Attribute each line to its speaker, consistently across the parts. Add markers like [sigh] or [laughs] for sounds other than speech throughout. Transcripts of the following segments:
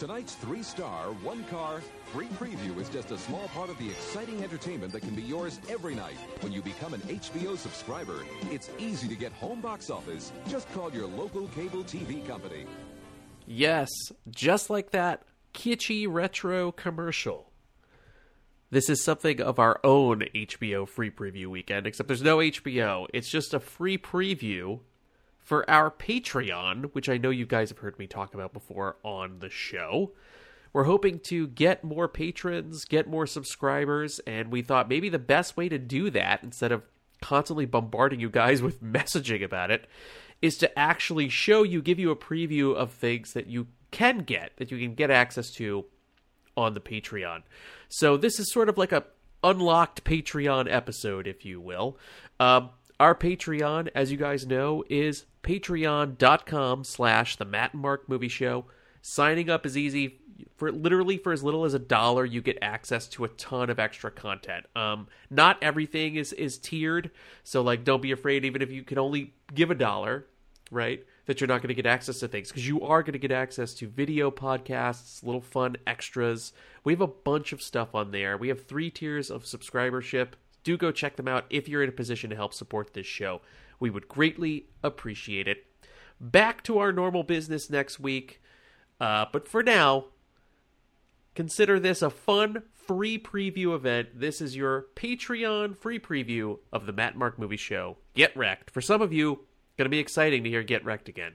Speaker 1: Tonight's three star, one car, free preview is just a small part of the exciting entertainment that can be yours every night when you become an HBO subscriber. It's easy to get home box office. Just call your local cable TV company.
Speaker 2: Yes, just like that kitschy retro commercial. This is something of our own HBO free preview weekend, except there's no HBO. It's just a free preview for our Patreon, which I know you guys have heard me talk about before on the show. We're hoping to get more patrons, get more subscribers, and we thought maybe the best way to do that, instead of constantly bombarding you guys with [laughs] messaging about it, is to actually show you, give you a preview of things that you can get, that you can get access to on the Patreon. So this is sort of like a unlocked Patreon episode, if you will. Um, our Patreon, as you guys know, is patreon.com slash the Matt and Mark Movie Show. Signing up is easy. For literally for as little as a dollar, you get access to a ton of extra content. Um, not everything is is tiered, so like don't be afraid. Even if you can only give a dollar, right? That you're not going to get access to things because you are going to get access to video podcasts, little fun extras. We have a bunch of stuff on there. We have three tiers of subscribership. Do go check them out if you're in a position to help support this show. We would greatly appreciate it. Back to our normal business next week. Uh, but for now, consider this a fun free preview event. This is your Patreon free preview of the Matt Mark Movie Show. Get Rec'd. For some of you, going to be exciting to hear Get Rec'd again.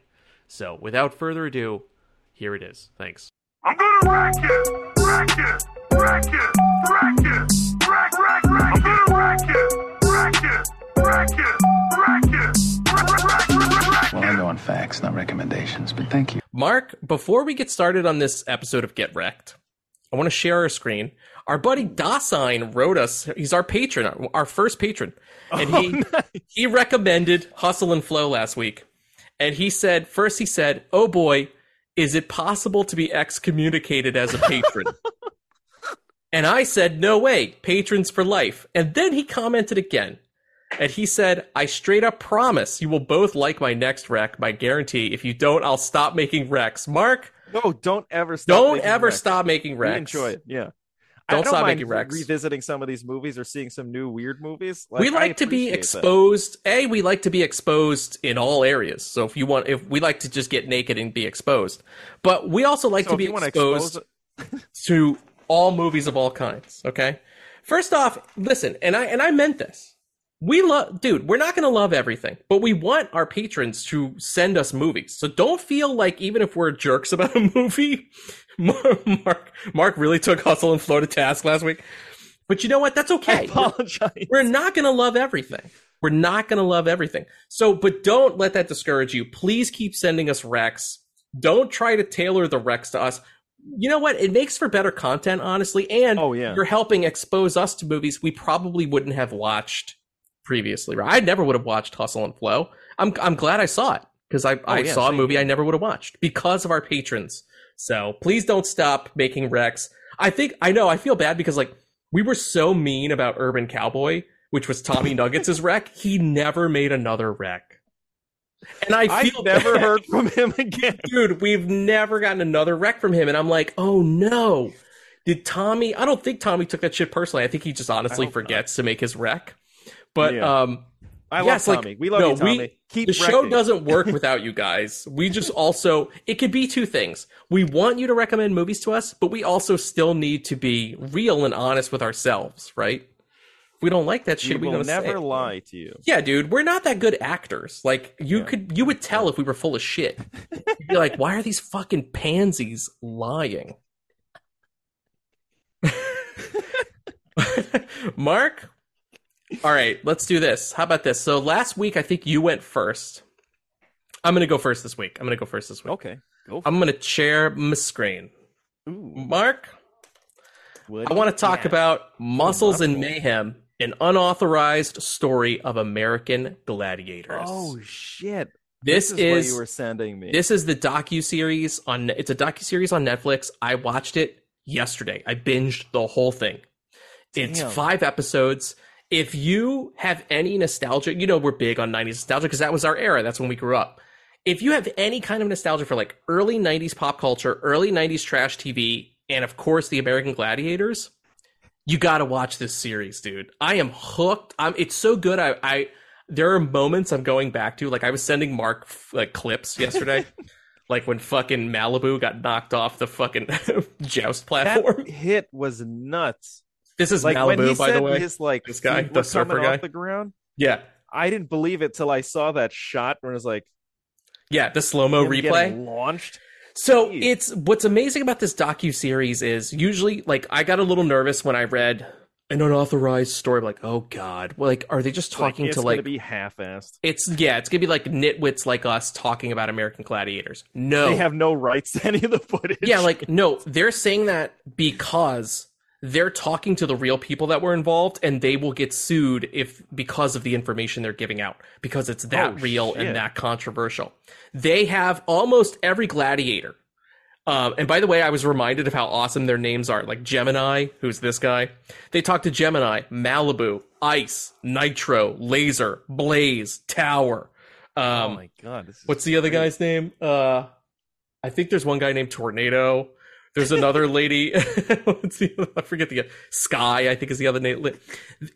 Speaker 2: So, without further ado, here it is. Thanks.
Speaker 3: I'm gonna wreck it, wreck it, wreck it, wreck it, wreck, wreck, wreck I'm gonna wreck it, wreck it, wreck it, wreck it,
Speaker 4: facts, not recommendations, but thank you.
Speaker 5: Mark, before we get started on this episode of Get Rec'd, I want to share our screen. Our buddy Dasein wrote us. He's our patron, our first patron, oh, and he [laughs] he recommended Hustle and Flow last week. And he said, first he said, "Oh boy, is it possible to be excommunicated as a patron?" [laughs] and I said, "No way, patrons for life." And then he commented again. And he said, I straight up promise you will both like my next rec, my guarantee. If you don't, I'll stop making recs. Mark,
Speaker 6: No, don't ever stop.
Speaker 5: don't
Speaker 6: making
Speaker 5: ever stop making
Speaker 6: wrecks
Speaker 5: We
Speaker 6: enjoy it. Yeah.
Speaker 5: Don't
Speaker 6: I don't
Speaker 5: stop making Rex.
Speaker 6: Revisiting some of these movies or seeing some new weird movies.
Speaker 5: we
Speaker 6: I
Speaker 5: like to be
Speaker 6: appreciate that.
Speaker 5: exposed. A, we like to be exposed in all areas. So if you want, if we like to just get naked and be exposed, but we also like
Speaker 6: So
Speaker 5: to be exposed
Speaker 6: expose-
Speaker 5: to all movies of all kinds. Okay. First off, listen, and I and I meant this. We love, dude. We're not going to love everything, but we want our patrons to send us movies. So don't feel like even if we're jerks about a [laughs] movie, Mark Mark really took Hustle and Flow to task last week. But you know what? That's
Speaker 6: I
Speaker 5: okay.
Speaker 6: apologize.
Speaker 5: We're not going to love everything. We're not going to love everything. So, but don't let that discourage you. Please keep sending us recs. Don't try to tailor the recs to us. You know what? It makes for better content, honestly. And
Speaker 6: Oh, yeah.
Speaker 5: you're helping expose us to movies we probably wouldn't have watched previously. Right? I never would have watched Hustle and Flow. I'm I'm glad I saw it because I, I
Speaker 6: Oh, yeah,
Speaker 5: saw a movie. I never would have watched because of our patrons. So please don't stop making recs. I think I know I feel bad because like we were so mean about Urban Cowboy, which was Tommy [laughs] Nuggets' wreck. He never made another wreck. And I
Speaker 6: I've never
Speaker 5: bad.
Speaker 6: heard from him again. [laughs]
Speaker 5: dude, we've never gotten another wreck from him. And I'm like, oh no. Did Tommy I don't think Tommy took that shit personally. I think he just honestly forgets to make his rec. But
Speaker 6: Yeah.
Speaker 5: um
Speaker 6: I
Speaker 5: Yes,
Speaker 6: love
Speaker 5: like,
Speaker 6: we love
Speaker 5: no,
Speaker 6: you, Tommy.
Speaker 5: we-
Speaker 6: Keep
Speaker 5: the show doesn't [laughs] work without you guys. We just also it could be two things. We want you to recommend movies to us, but we also still need to be real and honest with ourselves, right? If we don't like that shit, we
Speaker 6: will
Speaker 5: gonna say
Speaker 6: never lie to you.
Speaker 5: Yeah, dude, we're not that good actors. Like you
Speaker 6: Yeah.
Speaker 5: could you would tell if we were full of shit. You'd be like, why are these fucking pansies lying? [laughs] Mark? All right, let's do this. How about this? So last week I think you went first. I'm gonna go first this week. I'm gonna go first this week.
Speaker 6: Okay. Go
Speaker 5: I'm gonna chair my screen.
Speaker 6: Ooh,
Speaker 5: Mark,
Speaker 6: what
Speaker 5: I want to talk about Muscles and. Mayhem, an unauthorized story of American gladiators.
Speaker 6: Oh shit!
Speaker 5: This
Speaker 6: is,
Speaker 5: is-
Speaker 6: what you were sending me.
Speaker 5: This is the docu series on. It's a docu series on Netflix. I watched it yesterday. I binged the whole thing. It's five episodes. If you have any nostalgia, you know we're big on '90s nostalgia because that was our era. That's when we grew up. if you have any kind of nostalgia for like early 90s pop culture, early 90s trash TV, and of course the American Gladiators, you got to watch this series, dude. I am hooked. I'm it's so good. I I there are moments I'm going back to like I was sending Mark like clips yesterday. [laughs] like when fucking Malibu got knocked off the fucking [laughs] joust platform.
Speaker 6: That hit was nuts.
Speaker 5: This is
Speaker 6: Like when he
Speaker 5: Malibu, by
Speaker 6: said
Speaker 5: the way.
Speaker 6: his like
Speaker 5: This guy, the surfer guy.
Speaker 6: off the ground.
Speaker 5: Yeah,
Speaker 6: I didn't believe it till I saw that shot where it was like
Speaker 5: yeah, the slow mo replay.
Speaker 6: launched.
Speaker 5: So
Speaker 6: Jeez.
Speaker 5: it's what's amazing about this docu series is usually like I got a little nervous when I read an unauthorized story. like, oh god, well, like are they just talking
Speaker 6: like,
Speaker 5: to like?
Speaker 6: be half-assed.
Speaker 5: it's yeah, it's gonna be like nitwits like us talking about American Gladiators. No,
Speaker 6: They have no rights to any of the footage.
Speaker 5: yeah, like no, they're saying that because they're talking to the real people that were involved, and they will get sued if because of the information they're giving out because it's that
Speaker 6: Oh,
Speaker 5: real
Speaker 6: shit.
Speaker 5: and that controversial. They have almost every gladiator. Um, and by the way, I was reminded of how awesome their names are. Like Gemini, who's this guy? They talk to Gemini, Malibu, Ice, Nitro, Laser, Blaze, Tower.
Speaker 6: oh
Speaker 5: Um,
Speaker 6: my god,
Speaker 5: What's the other
Speaker 6: crazy.
Speaker 5: guy's name? Uh, I think there's one guy named Tornado. There's another lady. [laughs] The I forget the Sky. I think is the other name.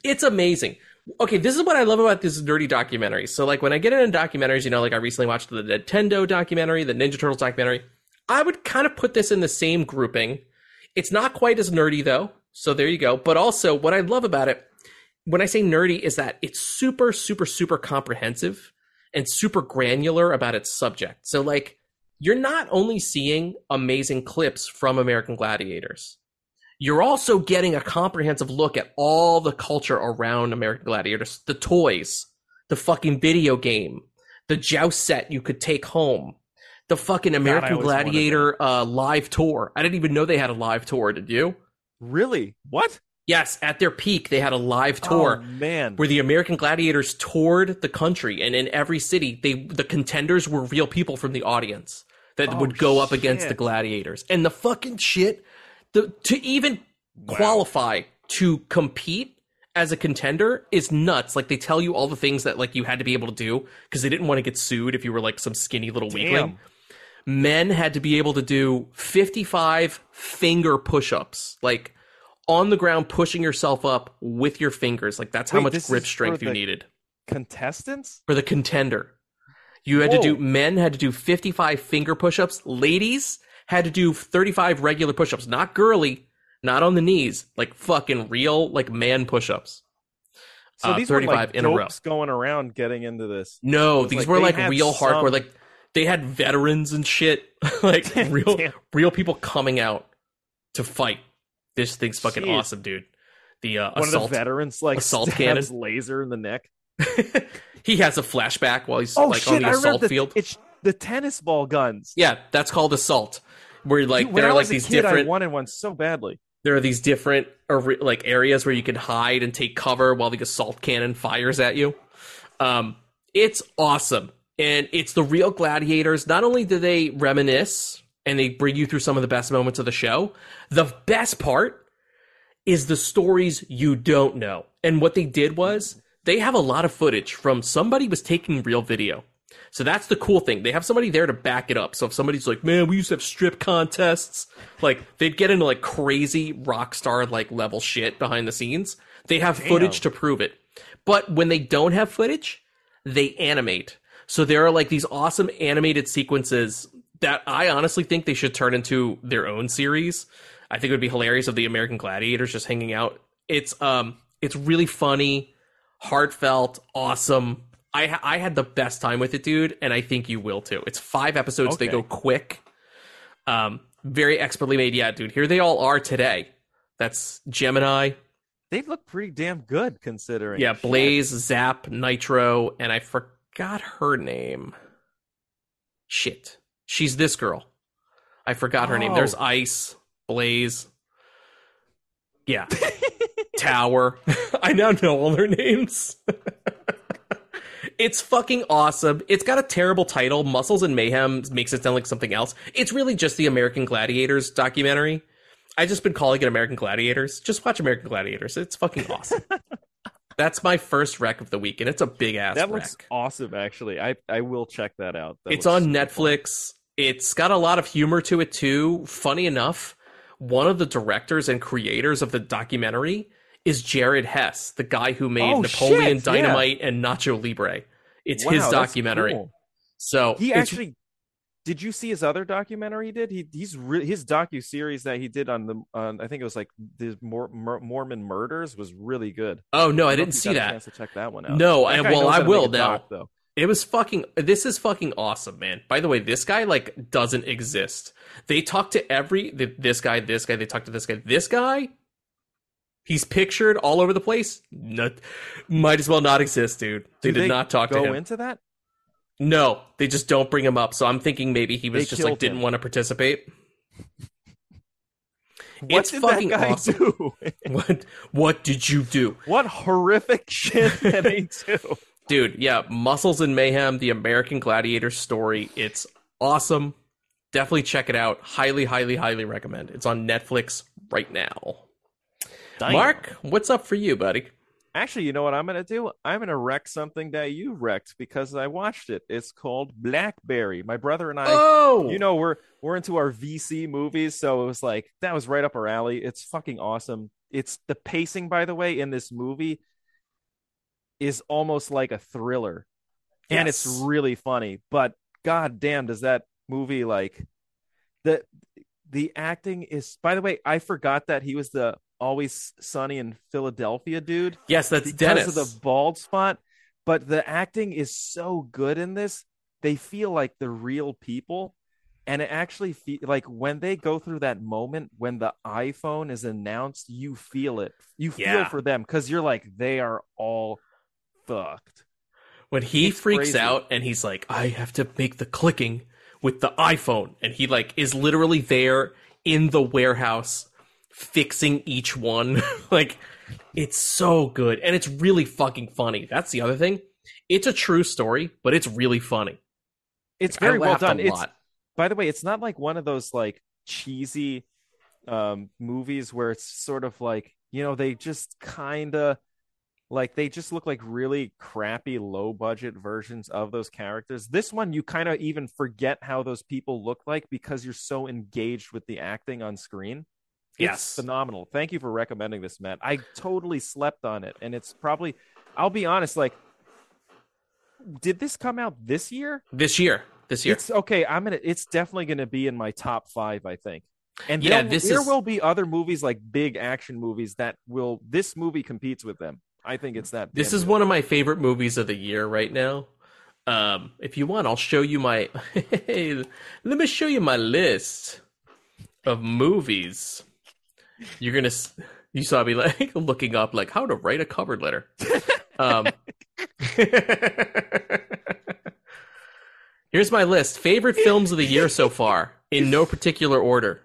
Speaker 5: It's amazing. Okay, this is what I love about this nerdy documentary. So, like when I get into documentaries, you know, like I recently watched the Nintendo documentary, the Ninja Turtles documentary. I would kind of put this in the same grouping. It's not quite as nerdy though. So there you go. But also, what I love about it, when I say nerdy, is that it's super, super, super comprehensive and super granular about its subject. So like you're not only seeing amazing clips from American Gladiators, you're also getting a comprehensive look at all the culture around American Gladiators, the toys, the fucking video game, the joust set you could take home, the fucking American Gladiator uh, live tour. I didn't even know they had a live tour, did you?
Speaker 6: Really? What?
Speaker 5: Yes, at their peak, they had a live tour
Speaker 6: Oh, man.
Speaker 5: where the American Gladiators toured the country, and in every city, they the contenders were real people from the audience that
Speaker 6: Oh,
Speaker 5: would go up against the. Gladiators. And the fucking shit, the to even qualify to compete as a contender is nuts. Like they tell you all the things that like you had to be able to do because they didn't want to get sued if you were like some skinny little weakling men had to be able to do 55 finger push-ups like on the ground pushing yourself up with your fingers like that's how
Speaker 6: Wait,
Speaker 5: much grip strength you needed
Speaker 6: Contestants?
Speaker 5: for the contender you had to do men had to do 55 finger push-ups ladies had to do 35 regular push-ups not girly not on the knees like fucking real like man push-ups
Speaker 6: So
Speaker 5: Uh,
Speaker 6: these were
Speaker 5: 35
Speaker 6: like
Speaker 5: in a row.
Speaker 6: going around getting into this.
Speaker 5: No, these
Speaker 6: like
Speaker 5: were like real hardcore. Like they had veterans and shit. [laughs] like [laughs] real,
Speaker 6: Damn.
Speaker 5: real people coming out to fight. This thing's fucking
Speaker 6: Jeez.
Speaker 5: awesome, dude. The uh,
Speaker 6: One
Speaker 5: assault.
Speaker 6: of the veterans like
Speaker 5: assault
Speaker 6: stabs
Speaker 5: cannon.
Speaker 6: laser in the neck. [laughs]
Speaker 5: he has a flashback while he's
Speaker 6: Oh
Speaker 5: like
Speaker 6: shit!
Speaker 5: on the
Speaker 6: I
Speaker 5: assault
Speaker 6: the,
Speaker 5: field.
Speaker 6: It's the tennis ball guns.
Speaker 5: yeah, that's called assault. Where like
Speaker 6: Dude,
Speaker 5: there
Speaker 6: I
Speaker 5: are like these
Speaker 6: kid, I
Speaker 5: different
Speaker 6: wanted one so badly.
Speaker 5: there are these different like areas where you can hide and take cover while the assault cannon fires at you. Um, it's awesome, and it's the real gladiators. Not only do they reminisce and they bring you through some of the best moments of the show, the best part is the stories you don't know. And what they did was they have a lot of footage from somebody was taking real video. So that's the cool thing. They have somebody there to back it up. So if somebody's like, "Man, we used to have strip contests," like they'd get into like crazy rock star like level shit behind the scenes. They have footage to prove it. But when they don't have footage, they animate. So there are like these awesome animated sequences that I honestly think they should turn into their own series. I think it would be hilarious of the American Gladiators just hanging out. It's um it's really funny, heartfelt, awesome. I I had the best time with it, dude, and I think you will too. It's five episodes. They go quick. Um, very expertly made. Yeah, dude. Here they all are today. That's Gemini.
Speaker 6: They look pretty damn good considering.
Speaker 5: Yeah,
Speaker 6: Shit.
Speaker 5: Blaze, Zap, Nitro, and I forgot her name. Shit. She's this girl. I forgot her name.
Speaker 6: Oh.
Speaker 5: There's Ice, Blaze. Yeah. [laughs] Tower. [laughs] I now know all their names. it's fucking awesome. It's got a terrible title. Muscles and Mayhem makes it sound like something else. It's really just the American Gladiators documentary. I've just been calling it American Gladiators. Just watch American Gladiators. It's fucking awesome. [laughs] That's my first rec of the week, and it's a big ass
Speaker 6: that looks awesome. Actually, I I will check that out. That
Speaker 5: it's on
Speaker 6: super fun.
Speaker 5: Netflix. It's got a lot of humor to it too. Funny enough, one of the directors and creators of the documentary is Jared Hess, the guy who made
Speaker 6: Oh,
Speaker 5: Napoleon
Speaker 6: shit, yeah.
Speaker 5: Dynamite and Nacho Libre. It's
Speaker 6: Wow,
Speaker 5: his documentary.
Speaker 6: cool.
Speaker 5: So
Speaker 6: He actually. Did you see his other documentary? He did he? He's re- his docu series that he did on the on I think it was like the Mor- Mor- Mormon murders was really good.
Speaker 5: oh no, I
Speaker 6: don't
Speaker 5: didn't see that.
Speaker 6: Chance to check that one out.
Speaker 5: No,
Speaker 6: That
Speaker 5: I- well, I
Speaker 6: how to make
Speaker 5: will now.
Speaker 6: though.
Speaker 5: It was fucking. This is fucking awesome, man. By the way, this guy like doesn't exist. They talk to every th- this guy, this guy. They talk to this guy, this guy. He's pictured all over the place. Not, might as well not exist, dude. They did not talk to
Speaker 6: go
Speaker 5: him.
Speaker 6: into that.
Speaker 5: No, they just don't bring him up. So I'm thinking maybe he was
Speaker 6: They
Speaker 5: just like
Speaker 6: killed
Speaker 5: didn't want to participate.
Speaker 6: What
Speaker 5: It's
Speaker 6: did
Speaker 5: fucking
Speaker 6: that guy
Speaker 5: awesome.
Speaker 6: do? [laughs]
Speaker 5: What what did you do?
Speaker 6: what horrific [laughs] shit did he [laughs] do?
Speaker 5: Dude, yeah, Muscles and Mayhem, the American Gladiator story. It's awesome. Definitely check it out. Highly, highly, highly recommend. It's on Netflix right now. Mark, what's up for you, buddy?
Speaker 6: Actually, you know what I'm gonna do? I'm gonna wreck something that you wrecked because I watched it. It's called Blackberry. My brother and I,
Speaker 5: Oh,
Speaker 6: you know, we're we're into our VC movies, so it was like that was right up our alley. It's fucking awesome. It's the pacing, by the way, in this movie is almost like a thriller, and it's really funny. But god damn, does that movie like the the acting is? By the way, I forgot that he was the Always Sunny in Philadelphia dude
Speaker 5: yes, that's
Speaker 6: because
Speaker 5: Dennis.
Speaker 6: of the bald spot. But the acting is so good in this; they feel like the real people, and it actually feel like when they go through that moment when the iPhone is announced, you feel it. You feel
Speaker 5: Yeah.
Speaker 6: for them because you're like they are all fucked.
Speaker 5: when he
Speaker 6: it's
Speaker 5: freaks
Speaker 6: crazy.
Speaker 5: out and he's like, I have to make the clicking with the iPhone, and he like is literally there in the warehouse fixing each one. [laughs] like, it's so good, and it's really fucking funny. That's the other thing. It's a true story, but it's really funny.
Speaker 6: It's
Speaker 5: I
Speaker 6: very well done. It's by the way, it's not like one of those like cheesy um movies where it's sort of like, you know, they just kind of like they just look like really crappy low budget versions of those characters. This one you kind of even forget how those people look like because you're so engaged with the acting on screen. It's
Speaker 5: Yes.
Speaker 6: phenomenal. Thank you for recommending this, Matt. I totally slept on it and it's probably I'll be honest like did this come out this year?
Speaker 5: This year, this year.
Speaker 6: It's okay. I'm gonna. It's definitely gonna be in my top five. I think. And
Speaker 5: Yeah,
Speaker 6: there, there
Speaker 5: is-
Speaker 6: will be other movies like big action movies that will. This movie competes with them. I think it's that.
Speaker 5: This is one of my favorite movies of the year right now. Um, if you want, I'll show you my. [laughs] Let me show you my list of movies. You're gonna. s- You saw me like [laughs] looking up like how to write a cover letter. Um, [laughs] here's my list: favorite films of the year so far, in no particular order.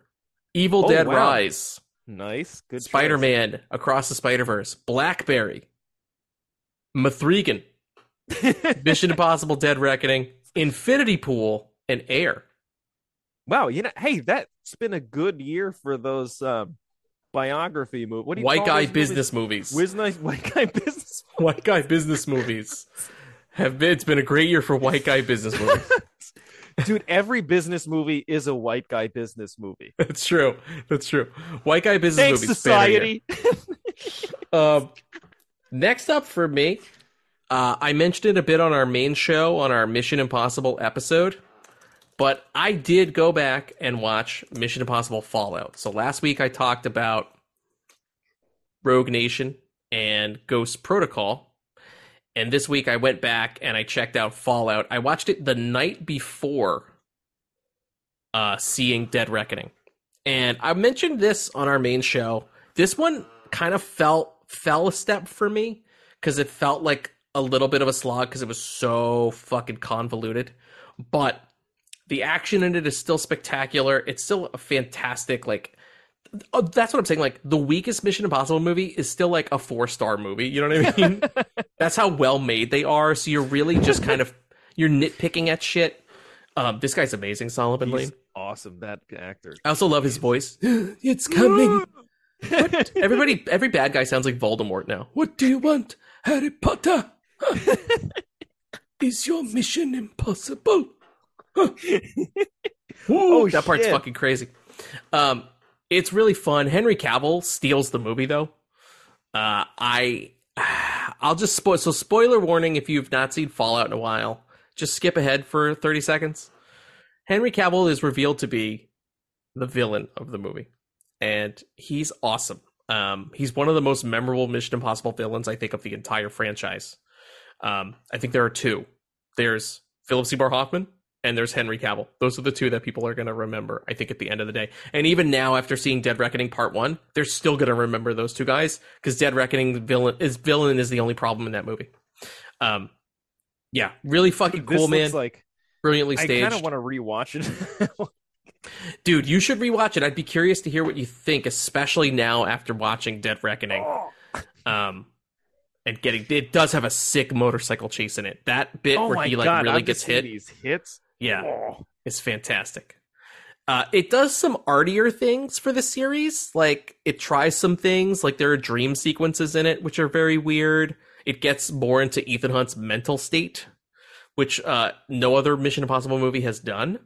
Speaker 5: Evil
Speaker 6: Oh,
Speaker 5: Dead
Speaker 6: wow.
Speaker 5: Rise,
Speaker 6: nice. Good.
Speaker 5: Spider Man Across the Spider Verse, Blackberry, Mithrigan, [laughs] Mission Impossible: Dead Reckoning, Infinity Pool, and Air.
Speaker 6: Wow. You know. Hey, that's been a good year for those um, biography movies. What do you
Speaker 5: White guy business movies.
Speaker 6: Movies? Nice white guy [laughs] business. [laughs]
Speaker 5: white guy business movies have been. It's been a great year for white guy business movies. [laughs]
Speaker 6: Dude, every business movie is a white guy business movie.
Speaker 5: That's true. That's true. White guy business
Speaker 6: Thanks,
Speaker 5: movies.
Speaker 6: society.
Speaker 5: Um, next up for me, uh, I mentioned it a bit on our main show on our Mission Impossible episode, but I did go back and watch Mission Impossible Fallout. So last week I talked about Rogue Nation and Ghost Protocol. And this week I went back and I checked out Fallout. I watched it the night before uh, seeing Dead Reckoning. And I mentioned this on our main show. This one kind of felt fell a step for me because it felt like a little bit of a slog because it was so fucking convoluted. But the action in it is still spectacular. It's still a fantastic like oh, that's what I'm saying. Like the weakest Mission Impossible movie is still like a four star movie. You know what I mean? [laughs] that's how well made they are. So you're really just kind of you're nitpicking at shit. Um, this guy's amazing, Solomon Lane.
Speaker 6: He's awesome. That actor.
Speaker 5: I also love his voice. [gasps] it's coming. Everybody, every bad guy sounds like Voldemort now. What do you want, Harry Potter? Huh? [laughs] Is your mission impossible?
Speaker 6: Oh,
Speaker 5: that part's
Speaker 6: shit.
Speaker 5: fucking crazy. Um, it's really fun. Henry Cavill steals the movie though. Uh, I, [sighs] I'll just spoil. So, spoiler warning: if you've not seen Fallout in a while, just skip ahead for thirty seconds. Henry Cavill is revealed to be the villain of the movie, and he's awesome. Um, he's one of the most memorable Mission Impossible villains I think of the entire franchise. Um, I think there are two. There's Philip Seymour Hoffman and there's Henry Cavill. Those are the two that people are going to remember, I think, at the end of the day. And even now, after seeing Dead Reckoning Part 1, they're still going to remember those two guys because Dead Reckoning villain is villain is the only problem in that movie. Um, yeah, really fucking cool, man.
Speaker 6: like
Speaker 5: Brilliantly staged.
Speaker 6: I kind of want to rewatch it. [laughs]
Speaker 5: Dude, you should rewatch it. I'd be curious to hear what you think, especially now after watching Dead Reckoning.
Speaker 6: Oh.
Speaker 5: Um, and getting it does have a sick motorcycle chase in it. That bit
Speaker 6: oh
Speaker 5: where he like
Speaker 6: god!
Speaker 5: really
Speaker 6: I'm
Speaker 5: gets hit,
Speaker 6: These hits.
Speaker 5: Yeah,
Speaker 6: Oh.
Speaker 5: it's fantastic. Uh, it does some artier things for the series. Like it tries some things, like there are dream sequences in it, which are very weird. It gets more into Ethan Hunt's mental state, which uh, no other Mission Impossible movie has done.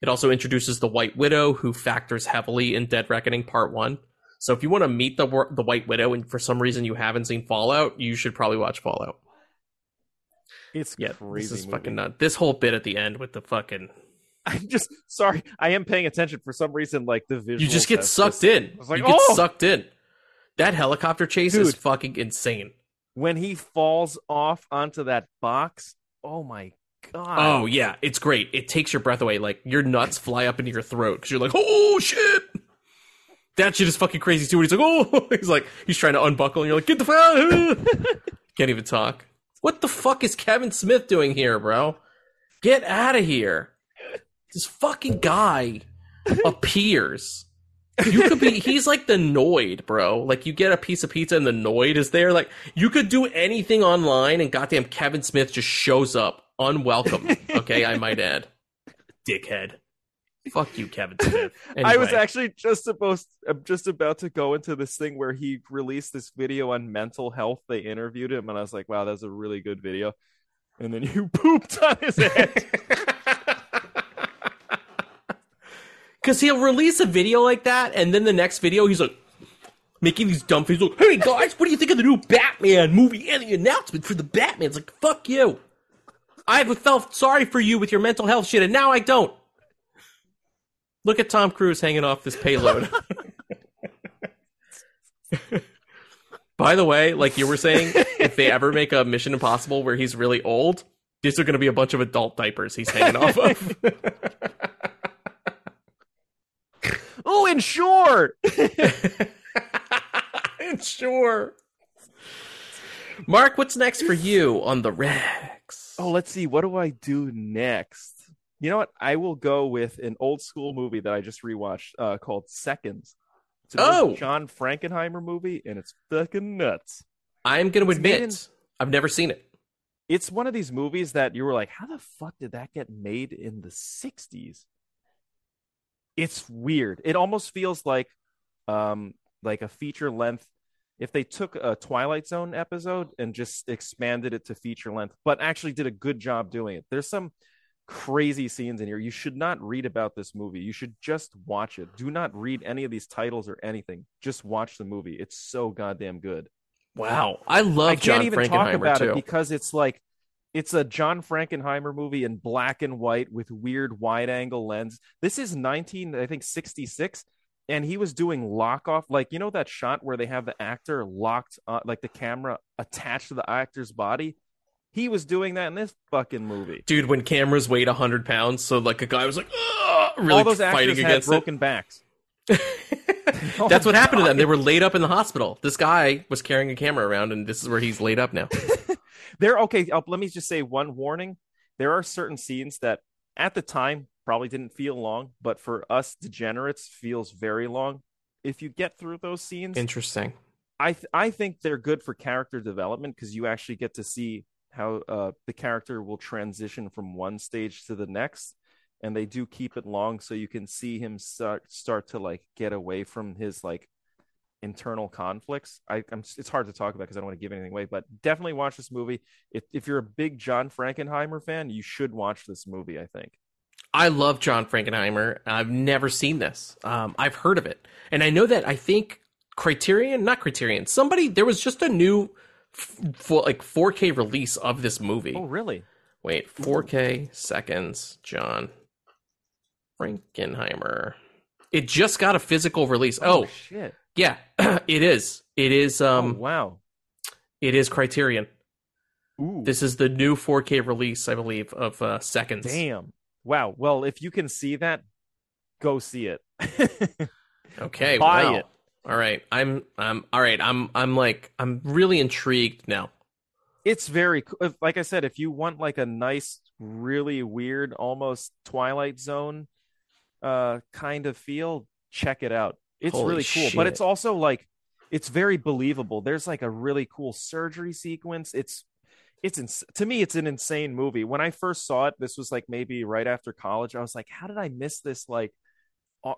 Speaker 5: It also introduces the White Widow, who factors heavily in Dead Reckoning Part One. So if you want to meet the the White Widow, and for some reason you haven't seen Fallout, you should probably watch Fallout.
Speaker 6: It's
Speaker 5: Yeah,
Speaker 6: crazy.
Speaker 5: this is
Speaker 6: movie.
Speaker 5: fucking nuts. This whole bit at the end with the fucking [laughs]
Speaker 6: I'm just sorry. I am paying attention for some reason. Like the visual.
Speaker 5: you just get sucked in.
Speaker 6: was like,
Speaker 5: you get
Speaker 6: "Oh!"
Speaker 5: sucked in. That helicopter chase is fucking insane.
Speaker 6: when he falls off onto that box. Oh my god!
Speaker 5: Oh yeah, it's great. It takes your breath away. Like your nuts fly up into your throat because you're like, oh shit. That shit is fucking crazy too. And he's like, oh, [laughs] he's like, he's trying to unbuckle, and you're like, get the fuck. Out. [laughs] Can't even talk. What the fuck is Kevin Smith doing here, bro? Get out of here. This fucking guy [laughs] appears. You could be he's like the Noid, bro. Like you get a piece of pizza and the Noid is there. Like you could do anything online and goddamn Kevin Smith just shows up unwelcome. Okay, I might add. [laughs] Dickhead. Fuck you, Kevin Smith. [laughs]
Speaker 6: I was actually just supposed, I'm just about to go into this thing where he released this video on mental health. They interviewed him, and I was like, "Wow, that's a really good video." And then [laughs] you pooped on his head. [laughs]
Speaker 5: Because he'll release a video like that, and then the next video, he's like making these dumb faces. Like, hey guys, what do you think of the new Batman movie and the announcement for the Batman? It's like, fuck you. I've felt sorry for you with your mental health shit, and now I don't. Look at Tom Cruise hanging off this payload. [laughs] By the way, like you were saying, if they ever make a Mission Impossible where he's really old, these are going to be a bunch of adult diapers he's hanging off of.
Speaker 6: oh, and sure.
Speaker 5: sure. Mark, what's next for you on the Rex?
Speaker 6: Oh, let's see. What do I do next? You know what? I will go with an old school movie that I just rewatched uh, called Seconds. It's
Speaker 5: Oh.
Speaker 6: John Frankenheimer movie, and it's fucking nuts.
Speaker 5: I'm going to admit,
Speaker 6: in-
Speaker 5: I've never seen it.
Speaker 6: It's one of these movies that you were like, how the fuck did that get made in the 60s? It's weird. It almost feels like um like a feature length if they took a Twilight Zone episode and just expanded it to feature length, but actually did a good job doing it. There's some crazy scenes in here. You should not read about this movie. You should just watch it. Do not read any of these titles or anything. Just watch the movie. It's so goddamn good.
Speaker 5: Wow. I love
Speaker 6: I can't
Speaker 5: John
Speaker 6: even
Speaker 5: Frankenheimer
Speaker 6: talk about
Speaker 5: too.
Speaker 6: it because it's like it's a John Frankenheimer movie in black and white with weird wide angle lens. This is 19, I think 66, and he was doing lock off, like you know that shot where they have the actor locked, uh, like the camera attached to the actor's body. He was doing that in this fucking movie.
Speaker 5: Dude, when cameras weighed 100 pounds, so like a guy was like, really
Speaker 6: All those
Speaker 5: fighting against
Speaker 6: broken backs.
Speaker 5: it. [laughs] [laughs] That's what happened to them. They were laid up in the hospital. This guy was carrying a camera around, and this is where he's laid up now. [laughs]
Speaker 6: There, okay. Uh, let me just say one warning. There are certain scenes that, at the time, probably didn't feel long, but for us degenerates, feels very long. If you get through those scenes,
Speaker 5: Interesting.
Speaker 6: I th- I think they're good for character development because you actually get to see how uh, the character will transition from one stage to the next, and they do keep it long so you can see him start start to like get away from his like internal conflicts. I, I'm it's hard to talk about because I don't want to give anything away, but definitely watch this movie. If if you're a big John Frankenheimer fan, you should watch this movie. I think.
Speaker 5: I love John Frankenheimer. I've never seen this. Um, I've heard of it, and I know that I think Criterion, not Criterion, somebody there was just a new, f- for like 4K release of this movie.
Speaker 6: Oh, really?
Speaker 5: Wait, 4K seconds, John Frankenheimer. It just got a physical release. Oh,
Speaker 6: shit!
Speaker 5: yeah, [clears throat] it is. It is.
Speaker 6: Oh,
Speaker 5: Um,
Speaker 6: wow.
Speaker 5: it is Criterion.
Speaker 6: Ooh,
Speaker 5: This is the new 4K release, I believe, of uh, seconds.
Speaker 6: damn. Wow. Well, if you can see that, go see it. [laughs]
Speaker 5: Okay,
Speaker 6: Buy
Speaker 5: wow.
Speaker 6: it.
Speaker 5: All right, I'm, I'm, all right. I'm, I'm like, I'm really intrigued now.
Speaker 6: it's very like I said. If you want like a nice, really weird, almost Twilight Zone, uh, kind of feel, check it out. It's
Speaker 5: Holy
Speaker 6: really cool,
Speaker 5: shit.
Speaker 6: but it's also like, it's very believable. There's like a really cool surgery sequence. It's, it's ins- to me, it's an insane movie. When I first saw it, this was like maybe right after college. I was like, how did I miss this? Like,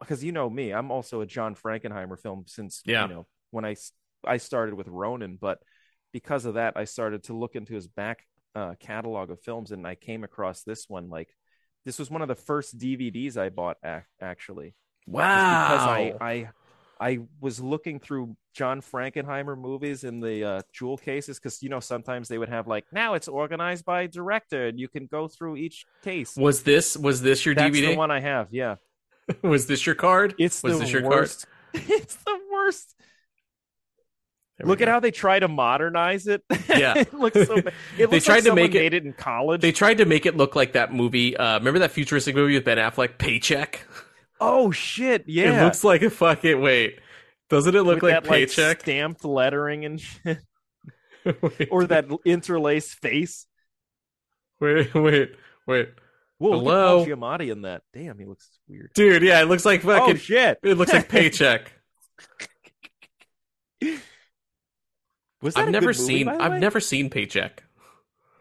Speaker 6: because you know me, I'm also a John Frankenheimer film since
Speaker 5: Yeah.
Speaker 6: you know when I I started with Ronin, but because of that, I started to look into his back uh, catalog of films, and I came across this one. Like, this was one of the first DVDs I bought. Ac- actually,
Speaker 5: Wow.
Speaker 6: because I I I was looking through John Frankenheimer movies in the uh, jewel cases because you know sometimes they would have like now it's organized by director, and you can go through each case.
Speaker 5: was this, was this your
Speaker 6: That's
Speaker 5: DVD?
Speaker 6: the one I have. Yeah. [laughs]
Speaker 5: was this your card?
Speaker 6: It's
Speaker 5: was
Speaker 6: the
Speaker 5: this your
Speaker 6: worst. [laughs] it's the worst.
Speaker 5: There
Speaker 6: Look at how they try to modernize it.
Speaker 5: Yeah. [laughs]
Speaker 6: it looks so bad. It
Speaker 5: They tried
Speaker 6: like
Speaker 5: to make it-
Speaker 6: made it in college.
Speaker 5: They tried to make it look like that movie. Uh, remember that futuristic movie with Ben Affleck, Paycheck?
Speaker 6: oh shit! Yeah,
Speaker 5: It looks like a fucking wait. Doesn't it look
Speaker 6: With
Speaker 5: like
Speaker 6: that,
Speaker 5: Paycheck?
Speaker 6: stamped lettering and shit, or that interlaced face.
Speaker 5: wait, wait, wait,
Speaker 6: Whoa, look
Speaker 5: Hello?
Speaker 6: Giamatti in that. Damn, he looks weird.
Speaker 5: dude. Yeah, it looks like oh, fucking.
Speaker 6: oh shit!
Speaker 5: it looks like Paycheck. [laughs]
Speaker 6: Was that
Speaker 5: I've never
Speaker 6: movie,
Speaker 5: seen. I've never seen Paycheck.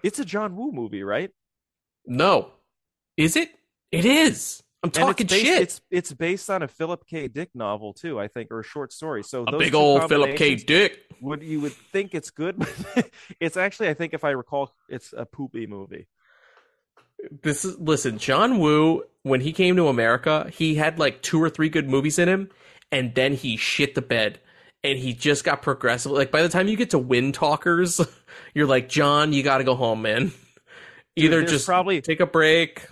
Speaker 6: It's a John Woo movie, right?
Speaker 5: No, is it? It is. I'm talking
Speaker 6: it's based,
Speaker 5: shit.
Speaker 6: It's it's based on a Philip K. Dick novel too, I think, or a short story. So
Speaker 5: a
Speaker 6: those
Speaker 5: big old Philip K. Dick.
Speaker 6: would you would think it's good [laughs] it's actually i think if i recall it's a poopy movie
Speaker 5: This is listen, John Woo. When he came to America, he had like two or three good movies in him, and then he shit the bed, and he just got progressive. Like by the time you get to Wind Talkers, [laughs] you're like, John, you got to go home, man. Either
Speaker 6: there's
Speaker 5: just
Speaker 6: probably-
Speaker 5: take a break.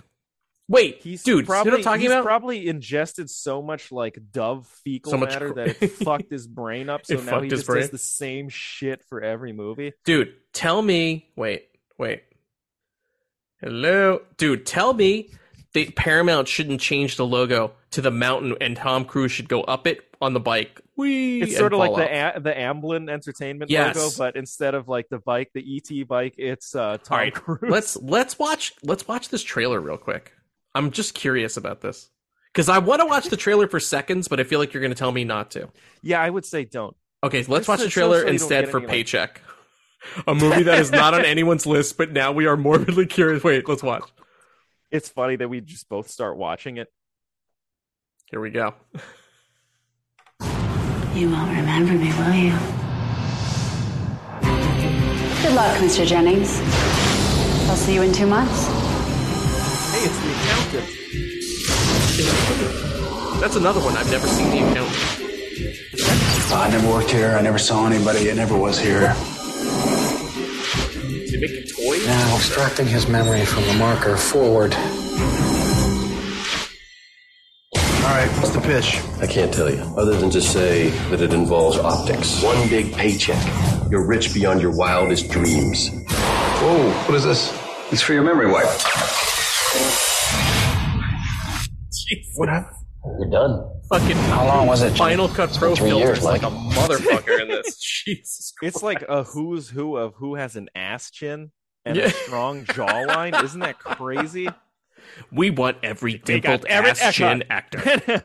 Speaker 5: Wait,
Speaker 6: he's
Speaker 5: dude,
Speaker 6: probably
Speaker 5: you know what I'm talking
Speaker 6: he's
Speaker 5: about?
Speaker 6: probably ingested so much like dove fecal
Speaker 5: So
Speaker 6: matter
Speaker 5: cr-
Speaker 6: that it [laughs] fucked his brain up so now he just
Speaker 5: brain.
Speaker 6: does the same shit for every movie
Speaker 5: dude, tell me. Wait, wait. Hello, dude. Tell me that Paramount shouldn't change the logo to the mountain, and Tom Cruise should go up it on the bike. Whee,
Speaker 6: it's sort of like the a- the amblin entertainment
Speaker 5: Yes.
Speaker 6: logo but instead of like the bike the et bike it's uh tom
Speaker 5: right,
Speaker 6: cruise
Speaker 5: let's let's watch let's watch this trailer real quick. I'm just curious about this because I want to watch the trailer for seconds, but I feel like you're going to tell me not to.
Speaker 6: yeah i would say don't
Speaker 5: Okay, so let's
Speaker 6: Just
Speaker 5: watch the trailer
Speaker 6: so
Speaker 5: instead for
Speaker 6: any, like-
Speaker 5: Paycheck, a movie that is not on anyone's list, but now we are morbidly curious. Wait, let's watch.
Speaker 6: it's funny that we just both start watching it
Speaker 5: Here we go.
Speaker 7: You won't remember me, will you? Good luck, Mr. Jennings. I'll see you in two months.
Speaker 6: hey it's the accountant
Speaker 5: That's another one I've never seen. The account.
Speaker 4: I never worked here. I never saw anybody. I never was here.
Speaker 5: They make a toy.
Speaker 8: Now extracting his memory from the marker forward.
Speaker 4: All right, what's the pitch?
Speaker 9: I can't tell you, other than to say that it involves optics. One big paycheck. You're rich beyond your wildest dreams.
Speaker 4: Whoa, what is this? It's for your memory wipe. [laughs] What happened?
Speaker 9: You're done.
Speaker 5: Fucking
Speaker 8: How long was it?
Speaker 5: Final Cut Pro
Speaker 8: Three
Speaker 5: filters
Speaker 8: years,
Speaker 5: like
Speaker 8: Mike.
Speaker 5: a motherfucker in this. [laughs] Jesus Christ.
Speaker 6: It's like a who's who of who has an ass chin and
Speaker 5: Yeah.
Speaker 6: a strong jawline. Isn't that crazy? [laughs]
Speaker 5: We want every dimpled
Speaker 6: Aaron
Speaker 5: ass
Speaker 6: Eckhart.
Speaker 5: chin actor. [laughs]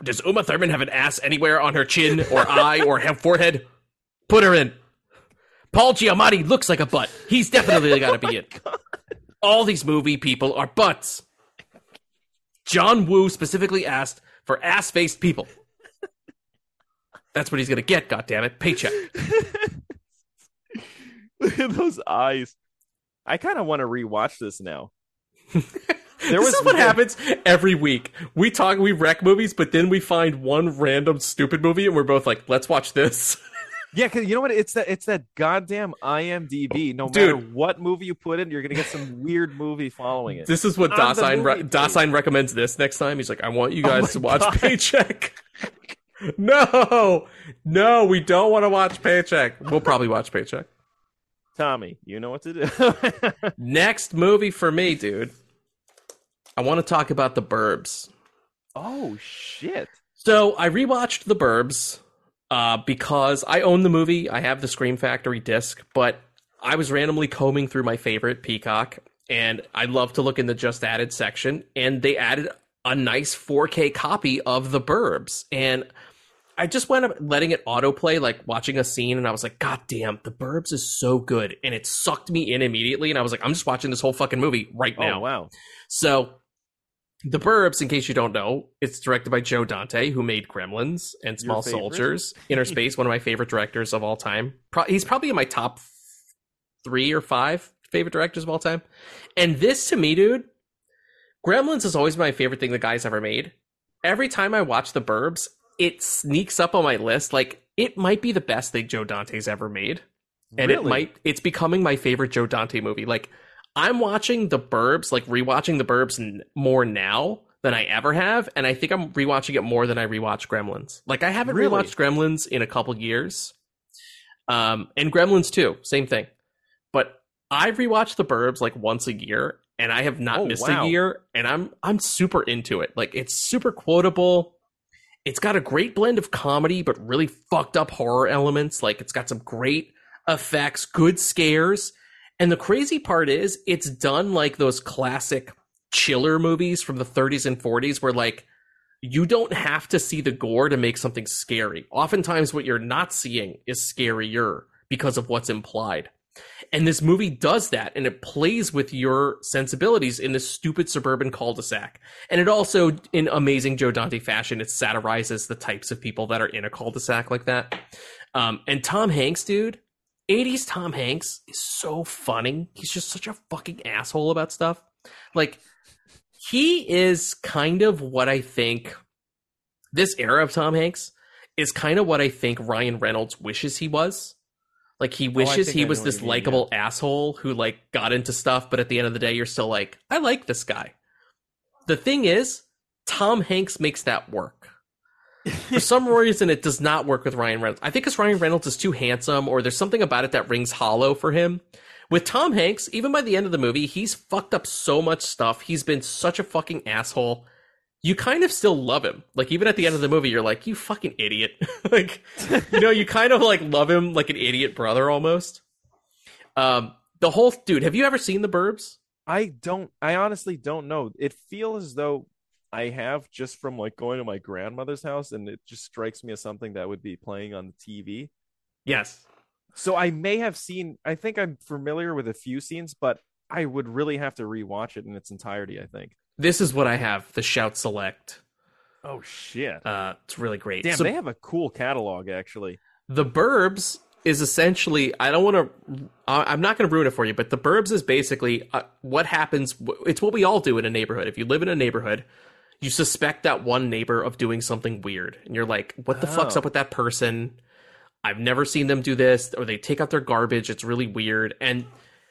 Speaker 5: Oh Does Uma Thurman have an ass anywhere on her chin or eye or have forehead? Put her in. Paul Giamatti looks like a butt. He's definitely got to be oh in. All these movie people are butts. John Woo specifically asked for ass-faced people. That's what he's gonna get. God damn it, paycheck.
Speaker 6: Look at those eyes. I kind of want to rewatch this now. [laughs]
Speaker 5: There this
Speaker 6: was
Speaker 5: is what happens every week. We talk, we wreck movies, but then we find one random stupid movie, and we're both like, "Let's watch this." [laughs]
Speaker 6: Yeah, because you know what? It's that it's that goddamn IMDb. No
Speaker 5: Dude.
Speaker 6: matter what movie you put in, you're gonna get some weird movie following it.
Speaker 5: This is what
Speaker 6: On the
Speaker 5: Dasein, re- Dasein recommends this next time. He's like, I want you
Speaker 6: Oh
Speaker 5: guys
Speaker 6: my
Speaker 5: to watch
Speaker 6: God.
Speaker 5: Paycheck. [laughs] no, no, we don't want to watch Paycheck. We'll probably watch Paycheck.
Speaker 6: Tommy, you know what to do. [laughs]
Speaker 5: Next movie for me, dude. I want to talk about The Burbs.
Speaker 6: oh shit!
Speaker 5: So I rewatched The Burbs uh, because I own the movie. I have the Scream Factory disc, but I was randomly combing through my favorite Peacock, and I love to look in the just added section, and they added a nice 4K copy of The Burbs, and I just went up letting it autoplay, like watching a scene, and I was like, God damn, The Burbs is so good, and it sucked me in immediately, and I was like, I'm just watching this whole fucking movie right now.
Speaker 6: Oh wow!
Speaker 5: So, The Burbs, in case you don't know, it's directed by Joe Dante, who made Gremlins and Small? Soldiers. Inner [laughs] Space, one of my favorite directors of all time. Pro- he's probably in my top three or five favorite directors of all time. And this, to me, dude, Gremlins is always my favorite thing the guy's ever made. Every time I watch The Burbs, it sneaks up on my list. Like, it might be the best thing Joe Dante's ever made and it might it's becoming my favorite Joe Dante movie. Like I'm watching The Burbs, like rewatching The Burbs n- more now than I ever have, and I think I'm rewatching it more than I rewatch Gremlins. Like I haven't
Speaker 6: Really?
Speaker 5: rewatched Gremlins in a couple years. Um and Gremlins too, same thing. But I rewatch The Burbs like once a year and I have not
Speaker 6: Oh,
Speaker 5: missed
Speaker 6: wow.
Speaker 5: a year and I'm I'm super into it. Like it's super quotable. It's got a great blend of comedy but really fucked up horror elements. Like it's got some great effects, good scares. And the crazy part is, it's done like those classic chiller movies from the 30s and 40s where like you don't have to see the gore to make something scary. Oftentimes what you're not seeing is scarier because of what's implied. And this movie does that and it plays with your sensibilities in this stupid suburban cul-de-sac. And it also, in amazing Joe Dante fashion, it satirizes the types of people that are in a cul-de-sac like that. Um, and Tom Hanks, dude, 80s Tom Hanks is so funny. He's just such a fucking asshole about stuff. Like, he is kind of what I think this era of Tom Hanks is kind of what I think Ryan Reynolds wishes he was. Like he wishes
Speaker 6: think
Speaker 5: he
Speaker 6: I
Speaker 5: was this likable asshole who like got into stuff, but at the end of the day, you're still like, I like this guy. The thing is, Tom Hanks makes that work. For some reason, it does not work with Ryan Reynolds. I think because Ryan Reynolds is too handsome, or there's something about it that rings hollow for him. With Tom Hanks, even by the end of the movie, he's fucked up so much stuff. He's been such a fucking asshole. You kind of still love him. Like even at the end of the movie, you're like, you fucking idiot. [laughs] like, you know, you kind of like love him like an idiot brother almost. Um, the whole dude. Have you ever seen The Burbs?
Speaker 6: I don't. I honestly don't know. It feels as though I have just from like going to my grandmother's house, and it just strikes me as something that would be playing on the TV.
Speaker 5: Yes.
Speaker 6: So I may have seen. I think I'm familiar with a few scenes, but I would really have to rewatch it in its entirety. I think.
Speaker 5: This is what I have. The Shout Select.
Speaker 6: Oh shit!
Speaker 5: Uh, it's really great.
Speaker 6: Damn,
Speaker 5: So-
Speaker 6: they have a cool catalog actually.
Speaker 5: The Burbs is essentially I don't want to I'm not going to ruin it for you, but The Burbs is basically uh, what happens it's what we all do in a neighborhood. If you live in a neighborhood, you suspect that one neighbor of doing something weird and you're like, "What the fuck's
Speaker 6: Oh.
Speaker 5: up with that person?" I've never seen them do this or they take out their garbage. It's really weird. And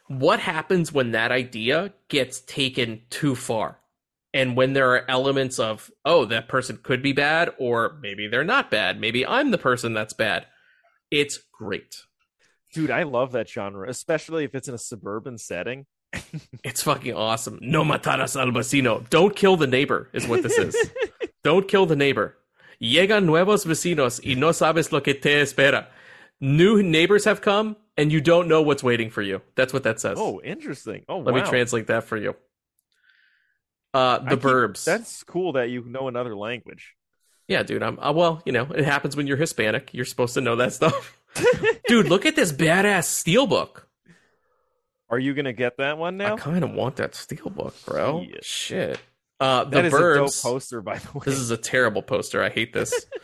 Speaker 5: what happens when that idea gets taken too far? And when there are elements of, oh, that person could be bad, or maybe they're not bad. Maybe I'm the person that's bad. It's great.
Speaker 6: Dude, I love that genre, especially if it's in a suburban setting.
Speaker 5: It's fucking awesome. No mataras al vecino. Don't kill the neighbor, is what this is. [laughs] Don't kill the neighbor. Llegan nuevos vecinos y no sabes lo que te espera. New neighbors have come and you don't know what's waiting for you. That's what that says.
Speaker 6: Oh, interesting. Oh,
Speaker 5: Let
Speaker 6: wow.
Speaker 5: me translate that for you. Uh,
Speaker 6: I
Speaker 5: the
Speaker 6: keep-
Speaker 5: Burbs.
Speaker 6: That's cool that you know another language.
Speaker 5: Yeah, dude. I'm uh, well. You know, it happens when you're Hispanic. You're supposed to know that stuff. [laughs] dude, look at this badass steelbook.
Speaker 6: Are you gonna get that one now?
Speaker 5: I kind of want that steelbook, bro.
Speaker 6: Shit.
Speaker 5: Shit. Uh, the
Speaker 6: That is a dope poster, by the way.
Speaker 5: This is a terrible poster. I hate this. [laughs]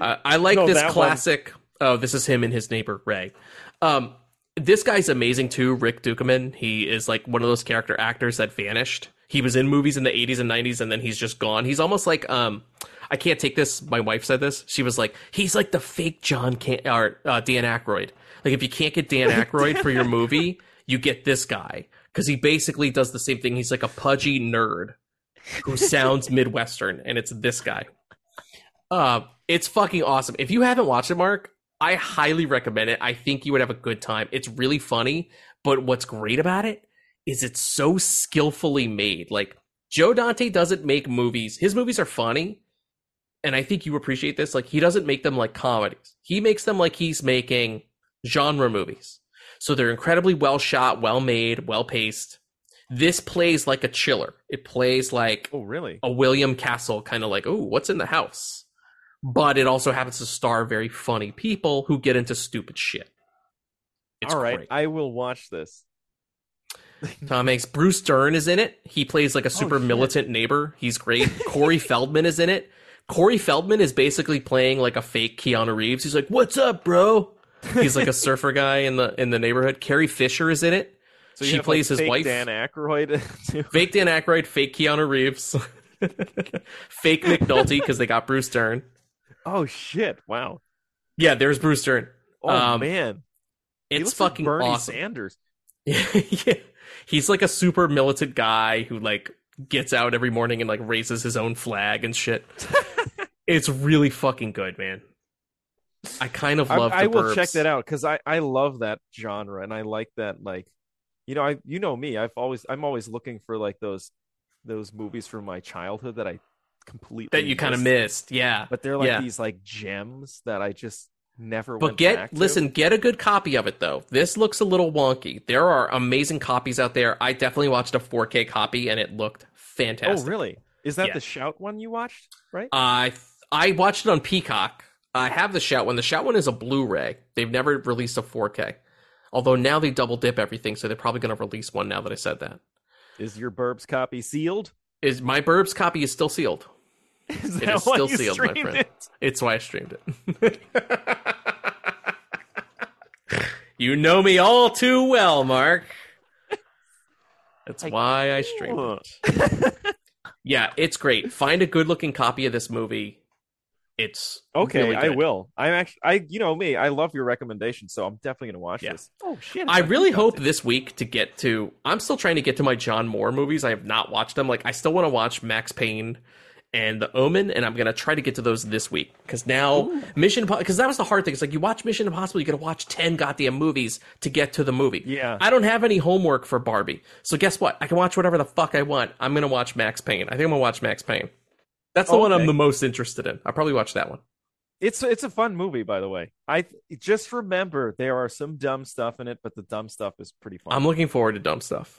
Speaker 5: Uh, I like
Speaker 6: No,
Speaker 5: this
Speaker 6: that one-
Speaker 5: classic. Oh, this is him and his neighbor Ray. Um, this guy's amazing too. Rick Ducommun. He is like one of those character actors that vanished. He was in movies in the 80s and 90s, and then he's just gone. He's almost like um, I can't take this. My wife said this. She was like, he's like the fake John Can- or uh, Dan Aykroyd. Like if you can't get Dan [laughs] Aykroyd for your movie, you get this guy because he basically does the same thing. He's like a pudgy nerd who [laughs] sounds Midwestern, and it's this guy. Uh, it's fucking awesome. If you haven't watched it, Mark, I highly recommend it. I think you would have a good time. It's really funny, but what's great about it is it's so skillfully made. Like Joe Dante doesn't make movies. His movies are funny, and I think you appreciate this. Like he doesn't make them like comedies. He makes them like he's making genre movies. So they're incredibly well shot, well made, well paced. This plays like a chiller. It plays like
Speaker 6: Oh, really?
Speaker 5: a William Castle kind of like, oh, what's in the house? But it also happens to star very funny people who get into stupid shit. It's
Speaker 6: All right,
Speaker 5: great.
Speaker 6: I will watch this. [laughs]
Speaker 5: Tom Hanks, Bruce Dern is in it. He plays like a oh, super
Speaker 6: Oh,
Speaker 5: militant neighbor. He's great. Corey [laughs] Feldman is in it. Corey Feldman is basically playing like a fake Keanu Reeves. He's like, "What's up, bro?" He's like a surfer guy in the in the neighborhood. Carrie Fisher is in it.
Speaker 6: So
Speaker 5: she
Speaker 6: have,
Speaker 5: plays
Speaker 6: like,
Speaker 5: his
Speaker 6: fake
Speaker 5: wife.
Speaker 6: Dan Aykroyd. [laughs] too?
Speaker 5: Fake Dan Aykroyd, fake Keanu Reeves, [laughs] fake McNulty because they got Bruce Dern.
Speaker 6: oh shit! Wow.
Speaker 5: Yeah, there's Bruce Dern.
Speaker 6: Oh
Speaker 5: Um,
Speaker 6: man,
Speaker 5: It's
Speaker 6: looks like
Speaker 5: fucking
Speaker 6: Bernie
Speaker 5: awesome.
Speaker 6: Sanders. [laughs]
Speaker 5: yeah. He's like a super militant guy who like gets out every morning and like raises his own flag and shit. it's really fucking good, man. I kind of
Speaker 6: I,
Speaker 5: love.
Speaker 6: I
Speaker 5: the
Speaker 6: will check that out because I I love that genre and I like that like, you know I you know me I've always I'm always looking for like those those movies from my childhood that I completely
Speaker 5: that you kind of
Speaker 6: missed.
Speaker 5: Yeah,
Speaker 6: but they're like
Speaker 5: yeah.
Speaker 6: these like gems that I just never.
Speaker 5: But get listen, get a good copy of it though. This looks a little wonky. There are amazing copies out there. I definitely watched a 4K copy and it looked
Speaker 6: oh,
Speaker 5: fantastic Oh
Speaker 6: really? Is that
Speaker 5: Yeah.
Speaker 6: the Shout one you watched? Right?
Speaker 5: I I watched it on Peacock. I have the Shout one. The Shout one is a Blu-ray. They've never released a 4K. Although now they double dip everything, so they're probably going to release one now that I said that.
Speaker 6: Is your Burbs copy sealed?
Speaker 5: Is my Burbs copy is still sealed? [laughs]
Speaker 6: Is
Speaker 5: It
Speaker 6: that
Speaker 5: is
Speaker 6: why
Speaker 5: still
Speaker 6: you
Speaker 5: sealed, my
Speaker 6: streamed
Speaker 5: friend.
Speaker 6: it?
Speaker 5: It's why I streamed it. [laughs] you know me all too well, Mark. That's why I streamed it. [laughs] Yeah, it's great. Find a good-looking copy of this movie. It's
Speaker 6: Okay,
Speaker 5: really
Speaker 6: I will. I'm actually, I, you know me, I love your recommendation, so I'm definitely gonna watch
Speaker 5: Yeah.
Speaker 6: this. Oh shit!
Speaker 5: I
Speaker 6: it's
Speaker 5: really
Speaker 6: Peacock.
Speaker 5: hope this week to get to. I'm still trying to get to my John Moore movies. I have not watched them. Like I still want to watch Max Payne and The Omen, and I'm gonna try to get to those this week because now Mission because that was the hard thing. It's like you watch Mission Impossible, you got to watch ten goddamn movies to get to the movie.
Speaker 6: Yeah.
Speaker 5: I don't have any homework for Barbie, so guess what? I can watch whatever the fuck I want. I'm gonna watch Max Payne. I think I'm gonna watch Max Payne. That's the one I'm the most interested in. I'll probably watch that one.
Speaker 6: It's it's a fun movie, by the way. I just remember there are some dumb stuff in it, but the dumb stuff is pretty fun.
Speaker 5: I'm looking forward to dumb stuff.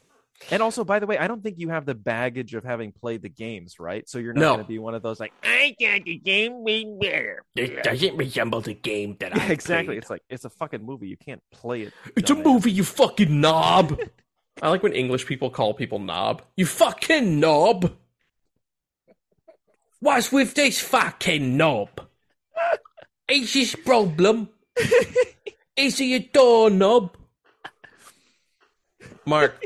Speaker 6: and also, by the way, I don't think you have the baggage of having played the games, right? So you're not
Speaker 5: No.
Speaker 6: going to be one of those like I got the game way better.
Speaker 5: It doesn't resemble the game that I
Speaker 6: exactly.
Speaker 5: played.
Speaker 6: It's like it's a fucking movie. You can't play it.
Speaker 5: It's a movie, you fucking knob. [laughs] I like when English people call people knob. You fucking knob. What's with this fucking knob? [laughs] Is this problem? Is he a doorknob? Mark,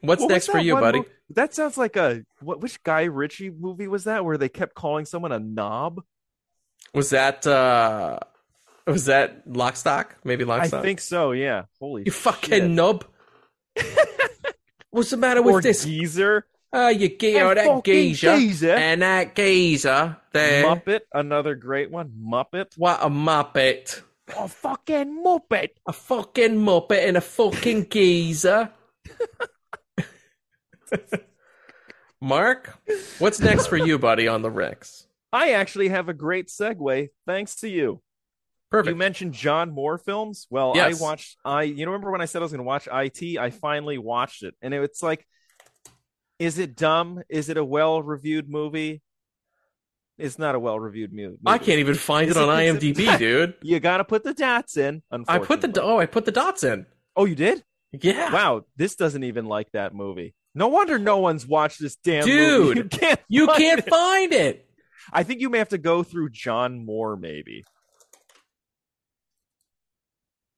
Speaker 5: what's
Speaker 6: What
Speaker 5: next for you, buddy?
Speaker 6: mo- that sounds like a what? Which Guy Ritchie movie was that? Where they kept calling someone a knob?
Speaker 5: Was that uh was that Lock Stock? Maybe Lock Stock?
Speaker 6: I think so. Yeah. Holy.
Speaker 5: you fucking
Speaker 6: shit.
Speaker 5: knob. [laughs] What's the matter with
Speaker 6: Or
Speaker 5: this?
Speaker 6: geezer.
Speaker 5: Oh, you get oh, that
Speaker 6: fucking
Speaker 5: geezer,
Speaker 6: geezer.
Speaker 5: and that geezer there.
Speaker 6: Muppet. Another great one. Muppet.
Speaker 5: What a muppet!
Speaker 6: A fucking Muppet.
Speaker 5: A fucking muppet and a fucking geezer. [laughs] Mark, what's next for you, buddy, on the Rex?
Speaker 6: I actually have a great segue thanks to you.
Speaker 5: Perfect.
Speaker 6: You mentioned John Moore films. Well,
Speaker 5: Yes.
Speaker 6: I watched I you know remember when I said I was going to watch IT? I finally watched it. And it, it's like is it dumb? Is it a well-reviewed movie? It's not a well-reviewed movie.
Speaker 5: I can't even find
Speaker 6: Is
Speaker 5: it on
Speaker 6: it-
Speaker 5: IMDb, dude.
Speaker 6: You got to put the dots in.
Speaker 5: I put the oh, I put the dots in.
Speaker 6: Oh, you did?
Speaker 5: Yeah,
Speaker 6: Wow, this doesn't even like that movie. No wonder no one's watched this damn
Speaker 5: Dude,
Speaker 6: movie. [laughs] You can't
Speaker 5: you
Speaker 6: find
Speaker 5: can't
Speaker 6: it.
Speaker 5: find it.
Speaker 6: I think you may have to go through John Moore, maybe.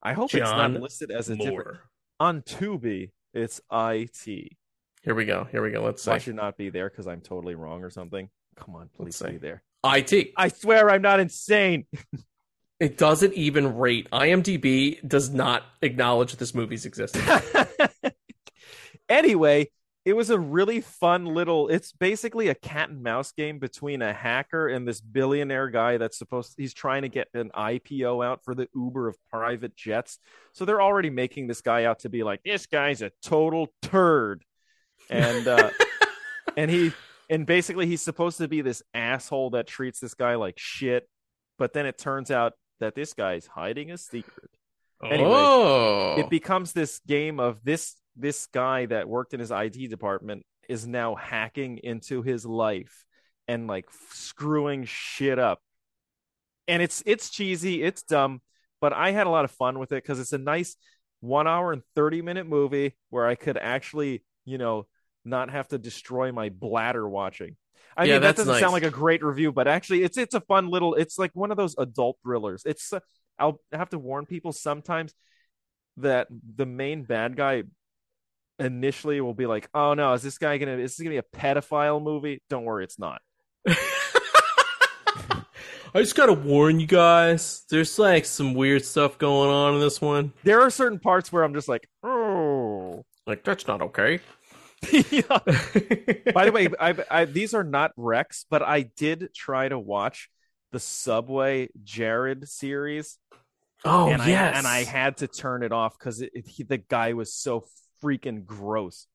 Speaker 6: I hope it's not listed as a different
Speaker 5: Moore.
Speaker 6: on Tubi. It's IT.
Speaker 5: Here we go. Here we go. Let's
Speaker 6: Why
Speaker 5: I
Speaker 6: should not be there because I'm totally wrong or something? Come on, please be there.
Speaker 5: IT.
Speaker 6: I swear I'm not insane. [laughs]
Speaker 5: It doesn't even rate. IMDb does not acknowledge this movie's existence. [laughs]
Speaker 6: anyway, it was a really fun little. It's basically a cat and mouse game between a hacker and this billionaire guy that's supposed. He's trying to get an IPO out for the Uber of private jets. So they're already making this guy out to be like this guy's a total turd, and uh, [laughs] and he and basically he's supposed to be this asshole that treats this guy like shit. But then it turns out that this guy's hiding a secret. Anyway,
Speaker 5: oh,
Speaker 6: it becomes this game of this this guy that worked in his IT department is now hacking into his life and like screwing shit up. And it's it's cheesy, it's dumb, but I had a lot of fun with it because it's a nice one hour and 30 minute movie where I could actually, you know, not have to destroy my bladder watching. I
Speaker 5: Yeah,
Speaker 6: mean, that doesn't
Speaker 5: nice.
Speaker 6: sound like a great review, but actually, it's it's a fun little. It's like one of those adult thrillers. It's uh, I'll have to warn people sometimes that the main bad guy initially will be like, "Oh no, is this guy gonna? Is this gonna be a pedophile movie?" Don't worry, it's not. [laughs]
Speaker 5: I just gotta warn you guys. There's like some weird stuff going on in this one.
Speaker 6: There are certain parts where I'm just like, "Oh."
Speaker 5: Like that's not okay.
Speaker 6: Yeah. [laughs] By the way, I, I these are not Rex, but I did try to watch the Subway Jared series.
Speaker 5: Oh
Speaker 6: and
Speaker 5: yes,
Speaker 6: I, and I had to turn it off because the guy was so freaking gross.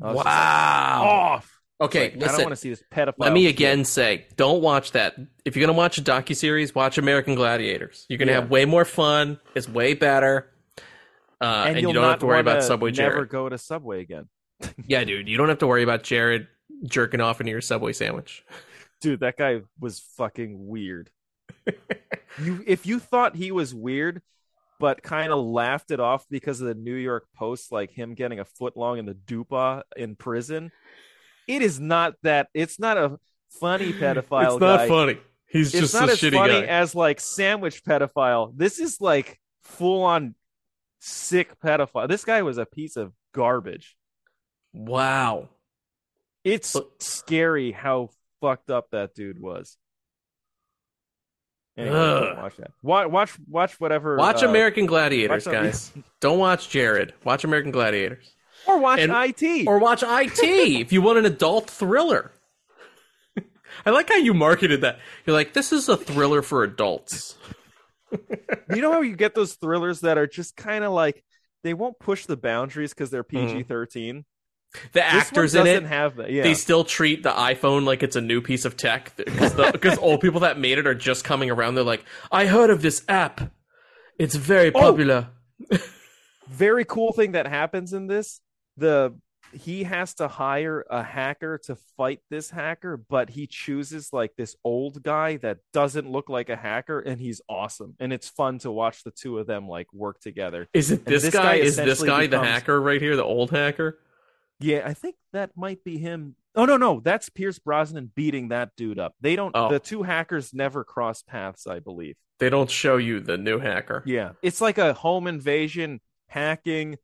Speaker 6: Just like,
Speaker 5: wow.
Speaker 6: off.
Speaker 5: okay,
Speaker 6: Like, I don't want to see this pedophile.
Speaker 5: Let me
Speaker 6: shit.
Speaker 5: again say, don't watch that. If you're gonna watch a docu series, watch American Gladiators. You're gonna
Speaker 6: Yeah.
Speaker 5: have way more fun. It's way better, uh, and,
Speaker 6: you'll
Speaker 5: you don't have to worry about Subway
Speaker 6: Never
Speaker 5: Jared.
Speaker 6: go to Subway again,
Speaker 5: Yeah, dude, you don't have to worry about Jared jerking off into your Subway sandwich.
Speaker 6: dude. That guy was fucking weird. you, if you thought he was weird, but kind of laughed it off because of the New York Post, like him getting a foot long in the dupa in prison, it is not that. It's not a funny [laughs] pedophile.
Speaker 5: it's not
Speaker 6: guy.
Speaker 5: funny. He's
Speaker 6: it's
Speaker 5: just
Speaker 6: not as funny
Speaker 5: guy.
Speaker 6: as like sandwich pedophile. This is like full on sick pedophile. This guy was a piece of garbage.
Speaker 5: Wow.
Speaker 6: It's
Speaker 5: But-
Speaker 6: scary how fucked up that dude was. Anyway, watch that. Watch, watch, watch whatever.
Speaker 5: Watch
Speaker 6: uh,
Speaker 5: American Gladiators,
Speaker 6: watch
Speaker 5: guys. [laughs] Don't watch Jared. Watch American Gladiators.
Speaker 6: or watch
Speaker 5: and-
Speaker 6: IT.
Speaker 5: Or watch IT [laughs] if you want an adult thriller. [laughs] I like how you marketed that. You're like, this is a thriller for adults.
Speaker 6: you know how you get those thrillers that are just kind of like they won't push the boundaries because they're PG thirteen.
Speaker 5: The actors in it,
Speaker 6: have that. Yeah,
Speaker 5: they still treat the iPhone like it's a new piece of tech because [laughs] old people that made it are just coming around. They're like, I heard of this app. It's very
Speaker 6: Oh!
Speaker 5: popular. [laughs]
Speaker 6: very cool thing that happens in this the he has to hire a hacker to fight this hacker but he chooses like this old guy that doesn't look like a hacker and he's awesome and it's fun to watch the two of them like work together
Speaker 5: Is it this,
Speaker 6: this
Speaker 5: guy?
Speaker 6: guy
Speaker 5: Is this guy the hacker right here, the old hacker?
Speaker 6: Yeah i think that might be him oh no no that's pierce brosnan beating that dude up they don't
Speaker 5: Oh.
Speaker 6: the two hackers never cross paths i believe
Speaker 5: They don't show you the new hacker.
Speaker 6: yeah it's like a home invasion hacking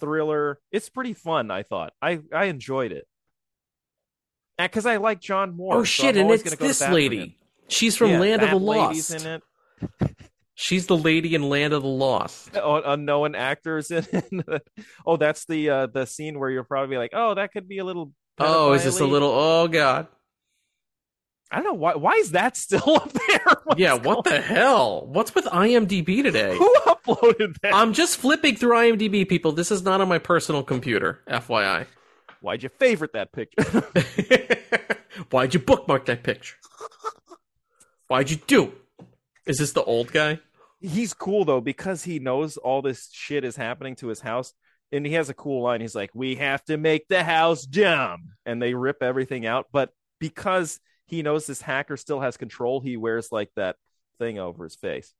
Speaker 6: thriller it's pretty fun i thought i i enjoyed it because i like john moore
Speaker 5: Oh shit!
Speaker 6: I'm
Speaker 5: and it's this
Speaker 6: bat for him.
Speaker 5: lady. She's from
Speaker 6: Yeah,
Speaker 5: Land of the Lost. She's the lady in Land of the Lost. [laughs]
Speaker 6: oh, unknown actors in [laughs] oh that's the uh the scene where you're probably like oh that could be a little
Speaker 5: Oh, is this a little? Oh god.
Speaker 6: i don't know why why is that still [laughs] up there What's
Speaker 5: yeah. What the hell? What's with IMDb today?
Speaker 6: who uploaded that
Speaker 5: I'm just flipping through IMDb, people. This is not on my personal computer, FYI.
Speaker 6: why'd you favorite that picture
Speaker 5: Why'd you bookmark that picture? Why'd you do? Is this the old guy?
Speaker 6: he's cool though because he knows all this shit is happening to his house and he has a cool line he's like we have to make the house dumb and they rip everything out but because he knows this hacker still has control he wears like that thing over his face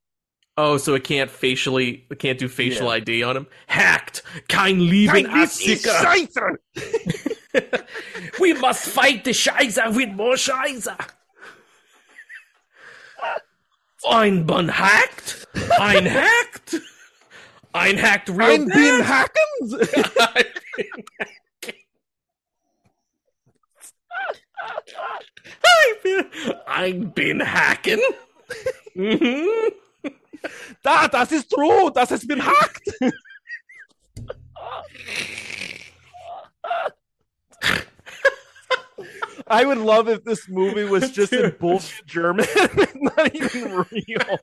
Speaker 5: Oh, so it can't facially, it can't do facial
Speaker 6: Yeah.
Speaker 5: ID on him. Hacked. Kein Leben Absicker. [laughs] [laughs] we must fight the Scheiße with more Scheiße. Ein bun hacked. Ein hacked. Ein hacked real
Speaker 6: Ein bin
Speaker 5: bad.
Speaker 6: hackens. [laughs]
Speaker 5: I've been, I've been hacking. Mhm.
Speaker 6: da, das ist true. Das has been hacked. [laughs] I would love if this movie was [laughs] just in bullshit German, [laughs] not even real.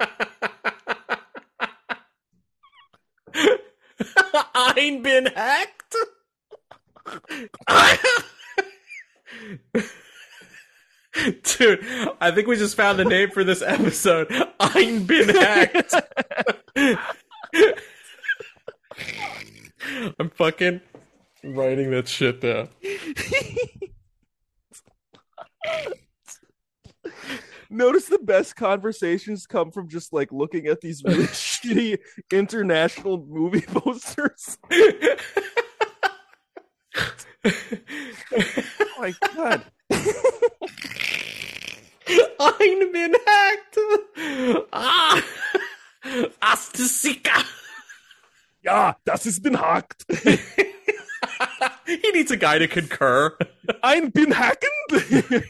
Speaker 5: Ein bin hacked. Dude, I think we just found the name for this episode. Ein bin hacked. I'm fucking writing that shit down.
Speaker 6: Notice the best conversations come from just like looking at these really [laughs] shitty international movie [laughs] posters. [laughs] oh my god.
Speaker 5: Ein bin hacked. Ah. Astisika.
Speaker 6: Ja, das ist bin hacked. [laughs]
Speaker 5: He needs a guy to concur.
Speaker 6: Ein bin hacken. [laughs]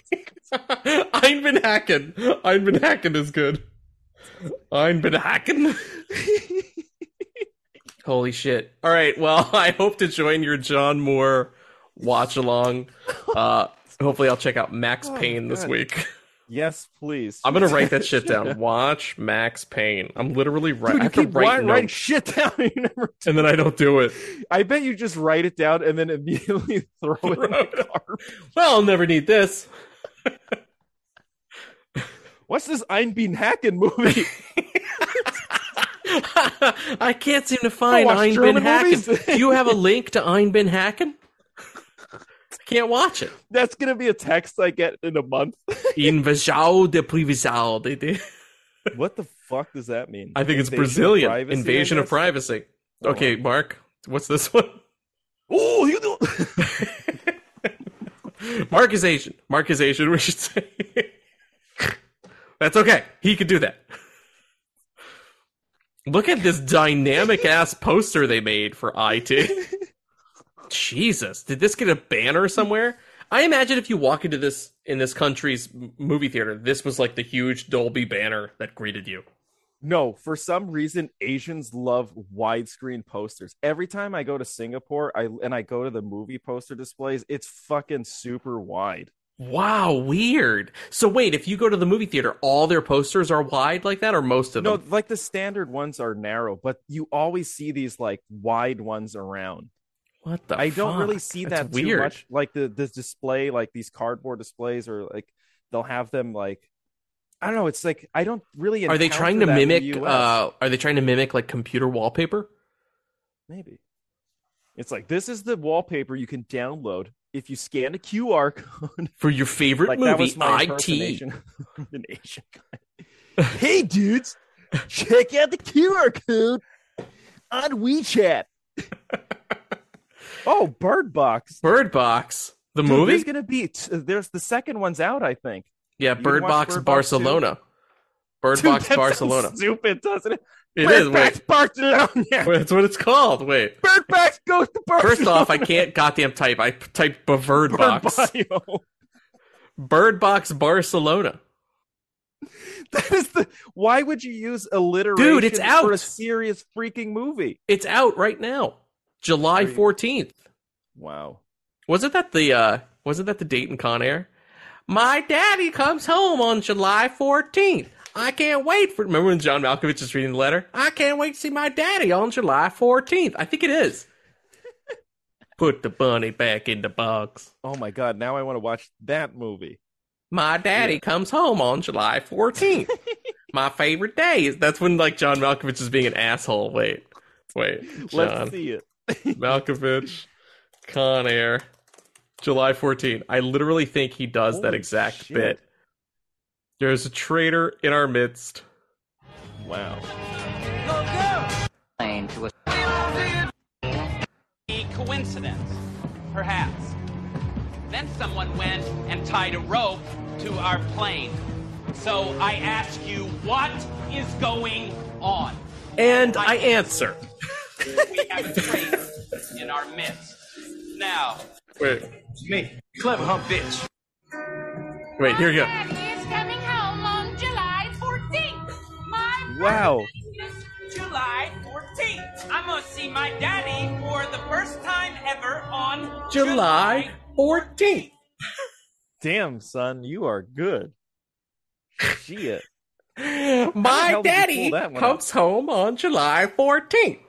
Speaker 5: Ein bin hacken. Ein bin hacken is good. Ein bin hacken. [laughs] Holy shit. All right. Well, I hope to join your John Moore watch along. Uh, hopefully, I'll check out Max Payne this
Speaker 6: God.
Speaker 5: week.
Speaker 6: Yes, please.
Speaker 5: I'm gonna write that shit [laughs] down. Watch Max Payne. I'm literally
Speaker 6: Dude,
Speaker 5: writing. I have to
Speaker 6: keep
Speaker 5: write
Speaker 6: writing shit down. and [laughs] You never
Speaker 5: and then I don't do it.
Speaker 6: I bet you just write it down and then immediately [laughs] throw it in the garbage.
Speaker 5: Well, I'll never need this.
Speaker 6: What's this Ein bin hacken movie?
Speaker 5: I can't seem to find
Speaker 6: watch
Speaker 5: Ein bin Hacken. Do you have a link to Ein bin Hacken? Can't watch it.
Speaker 6: That's gonna be a text I get in a month. [laughs]
Speaker 5: Invasão de did.
Speaker 6: what the fuck does that mean?
Speaker 5: I think it's
Speaker 6: Invasion of
Speaker 5: Brazilian.
Speaker 6: privacy,
Speaker 5: Invasion of privacy.
Speaker 6: Oh.
Speaker 5: Okay, Mark, what's this one?
Speaker 6: Oh, you do. [laughs]
Speaker 5: Mark is Asian. Mark is Asian, we should say. That's okay. He could do that. Look at this dynamic ass poster they made for IT. [laughs] Jesus, did this get a banner somewhere? I imagine if you walk into this in this country's movie theater, this was like the huge Dolby banner that greeted you.
Speaker 6: No, for some reason Asians love widescreen posters. Every time I go to Singapore, I and I go to the movie poster displays, it's fucking super wide.
Speaker 5: Wow, weird. So wait, if you go to the movie theater, all their posters are wide like that, or most of them?
Speaker 6: No, like the standard ones are narrow, but you always see these like wide ones around.
Speaker 5: What the?
Speaker 6: I don't really see
Speaker 5: That's
Speaker 6: that too
Speaker 5: weird.
Speaker 6: much. Like the the display, like these cardboard displays, or like they'll have them like I don't know. It's like I don't really.
Speaker 5: Are they trying to
Speaker 6: the
Speaker 5: mimic? Uh, are they trying to mimic like computer wallpaper?
Speaker 6: Maybe it's like this is the wallpaper you can download if you scan a QR [laughs] code.
Speaker 5: for your favorite
Speaker 6: like that
Speaker 5: movie,
Speaker 6: was my
Speaker 5: IT.
Speaker 6: an Asian guy. [laughs] hey, dudes, check out the QR code on WeChat. [laughs] oh, Bird Box.
Speaker 5: Bird Box, the
Speaker 6: Dude,
Speaker 5: movie.
Speaker 6: There's gonna be t- there's the second one's out. I think.
Speaker 5: Yeah, Bird Box
Speaker 6: Bird Box too.
Speaker 5: Barcelona. Bird [laughs]
Speaker 6: Dude,
Speaker 5: Box Barcelona.
Speaker 6: Stupid, doesn't it?
Speaker 5: It
Speaker 6: Bird
Speaker 5: is.
Speaker 6: Box Barcelona. [laughs]
Speaker 5: wait, that's what it's called. Wait.
Speaker 6: Bird Box goes to Barcelona.
Speaker 5: First off, I can't goddamn type. I typed Bird Box.
Speaker 6: Bio.
Speaker 5: Bird Box Barcelona.
Speaker 6: That is the. Why would you use alliteration
Speaker 5: Dude, it's out.
Speaker 6: for a serious freaking movie?
Speaker 5: It's out right now, July fourteenth.
Speaker 6: Wow.
Speaker 5: Wasn't that the uh wasn't that the date in Con Air? My daddy comes home on July 14th. I can't wait for remember when John Malkovich is reading the letter? I can't wait to see my daddy on July 14th. I think it is. [laughs] Put the bunny back in the box.
Speaker 6: Oh my god! Now I want to watch that movie.
Speaker 5: My daddy comes home on July 14th. [laughs] my favorite day is that's when like John Malkovich is being an asshole. Wait. Wait. John.
Speaker 6: Let's see it. [laughs]
Speaker 5: Malkovich, Con Air, July 14. I literally think he does that exact
Speaker 6: shit.
Speaker 5: bit. There's a traitor in our midst.
Speaker 6: Wow.
Speaker 10: plane to a
Speaker 11: A coincidence, perhaps. Then someone went and tied a rope to our plane. So I ask you, what is going on?
Speaker 5: And I answer. [laughs]
Speaker 11: We have a in our midst. Now,
Speaker 5: Wait,
Speaker 11: me, clever hump bitch.
Speaker 5: wait, here you go.
Speaker 10: is coming home on July 14th. My
Speaker 6: Wow.
Speaker 11: July 14th. I'm gonna see my daddy for the first time ever on
Speaker 5: July 14th. [laughs]
Speaker 6: Damn, son, you are good. Shit. [laughs]
Speaker 5: My
Speaker 6: hell did you pull
Speaker 5: daddy
Speaker 6: that one
Speaker 5: comes home on July 14th.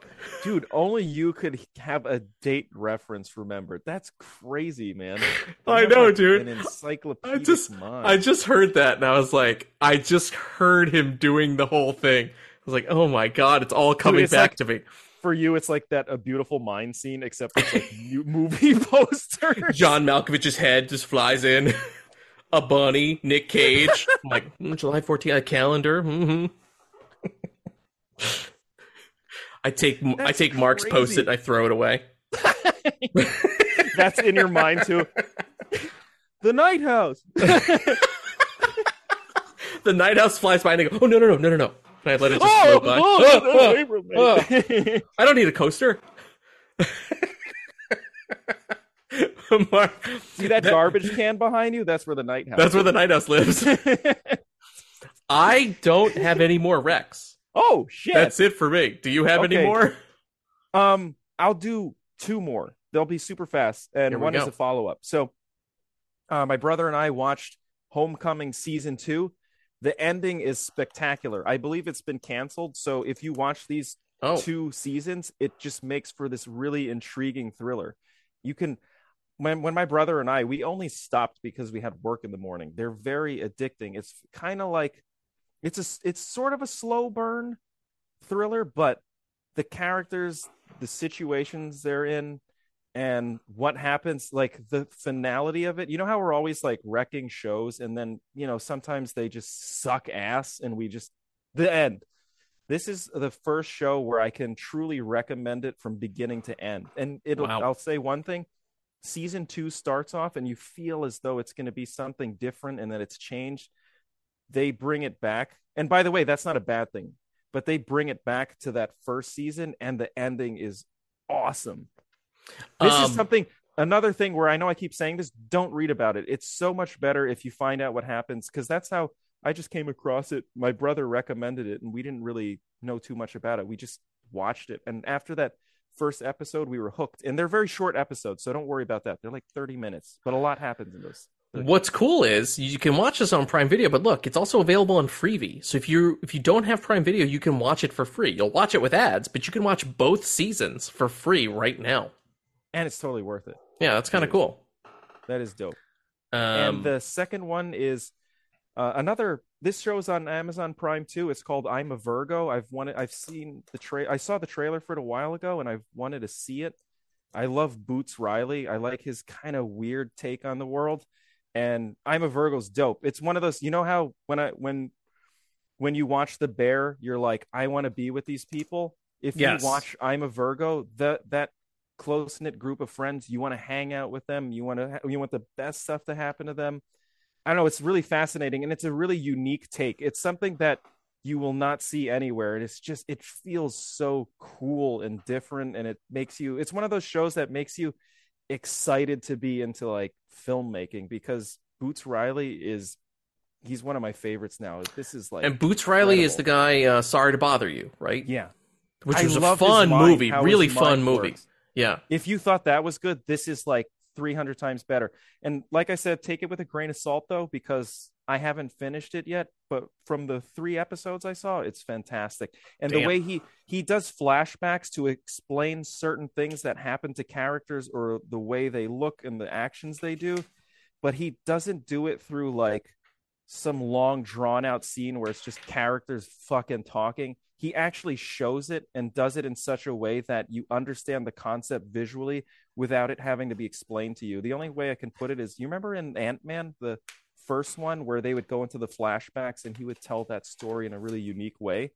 Speaker 6: Dude, only you could have a date reference remembered. That's crazy, man. [laughs]
Speaker 5: I know,
Speaker 6: like,
Speaker 5: dude.
Speaker 6: An
Speaker 5: I
Speaker 6: encyclopedic
Speaker 5: just
Speaker 6: mind.
Speaker 5: I just heard that and I was like, I just heard him doing the whole thing. I was like, oh my god, it's all coming
Speaker 6: it's
Speaker 5: back
Speaker 6: like-
Speaker 5: to me.
Speaker 6: For you, it's like that a beautiful mind scene, except it's like [laughs] movie [laughs] posters.
Speaker 5: John Malkovich's head just flies in. A bunny, Nick Cage. I'm like, mm, July 14th, a calendar. hmm I take I
Speaker 6: That's
Speaker 5: take Mark's post it and I throw it away. [laughs]
Speaker 6: That's in your mind too. The Night House. [laughs]
Speaker 5: The night house flies by and I go, oh no no no no no no. And I let it just
Speaker 6: Oh,
Speaker 5: float by.
Speaker 6: oh,
Speaker 5: Oh,
Speaker 6: that's
Speaker 5: oh, oh. I don't need a coaster. [laughs] Mark,
Speaker 6: See that garbage can behind you? That's where the Night House.
Speaker 5: that's where the night house lives. I don't have any more Rex.
Speaker 6: Oh shit.
Speaker 5: That's it for me. Do you have any more?
Speaker 6: Um, I'll do two more. They'll be super fast, and one is a follow up. So, uh, my brother and I watched Homecoming season two. The ending is spectacular. I believe it's been canceled. So, if you watch these two seasons, it just makes for this really intriguing thriller. You can when when my brother and I we only stopped because we had work in the morning. They're very addicting. It's kind of like it's a it's sort of a slow burn thriller, but the characters, the situations they're in and what happens like the finality of it. You know how we're always like wrecking shows and then, you know, sometimes they just suck ass and we just the end this is the first show where I can truly recommend it from beginning to end. And it'll
Speaker 5: Wow.
Speaker 6: I'll say one thing. Season two starts off and you feel as though it's going to be something different and that it's changed. They bring it back. And by the way, that's not a bad thing, but they bring it back to that first season and the ending is awesome. This
Speaker 5: Um,
Speaker 6: is something another thing where I know I keep saying this, don't read about it. It's so much better if you find out what happens because that's how I just came across it. My brother recommended it, and we didn't really know too much about it. We just watched it, and after that first episode, we were hooked. And they're very short episodes, so don't worry about that. They're like thirty minutes, but a lot happens in those.
Speaker 5: What's cool is you can watch this on Prime Video, but look, it's also available on Freevee. So if you if you don't have Prime Video, you can watch it for free. You'll watch it with ads, but you can watch both seasons for free right now.
Speaker 6: And it's totally worth it.
Speaker 5: Yeah, that's kind of cool.
Speaker 6: That is dope.
Speaker 5: Um,
Speaker 6: and the second one is uh, another. This show's on Amazon Prime too. It's called I'm a Virgo. I've wanted. I've seen the tra- I saw the trailer for it a while ago, and I've wanted to see it. I love Boots Riley. I like his kind of weird take on the world, and I'm a Virgo's dope. It's one of those. You know how when I when when you watch The Bear, you're like, I want to be with these people. If
Speaker 5: Yes.
Speaker 6: you watch I'm a Virgo, that that close knit group of friends, you want to hang out with them. You want to you want the best stuff to happen to them. I don't know. It's really fascinating, and it's a really unique take. It's something that you will not see anywhere, and it's just it feels so cool and different, and it makes you. It's one of those shows that makes you excited to be into like filmmaking because Boots Riley is he's one of my favorites now. This is like
Speaker 5: and Boots Riley is the guy. Uh, Sorry to bother you, right?
Speaker 6: yeah.
Speaker 5: which
Speaker 6: I
Speaker 5: was a fun
Speaker 6: mind,
Speaker 5: movie, really fun movie.
Speaker 6: works.
Speaker 5: Yeah,
Speaker 6: If you thought that was good, this is like 300 times better. And like I said, take it with a grain of salt though, because I haven't finished it yet. But from the three episodes I saw, it's fantastic. And the way he he does flashbacks to explain certain things that happen to characters or the way they look and the actions they do, but he doesn't do it through like some long drawn out scene where it's just characters fucking talking. He actually shows it and does it in such a way that you understand the concept visually without it having to be explained to you. The only way I can put it is you remember in Ant Man, the first one where they would go into the flashbacks and he would tell that story in a really unique way.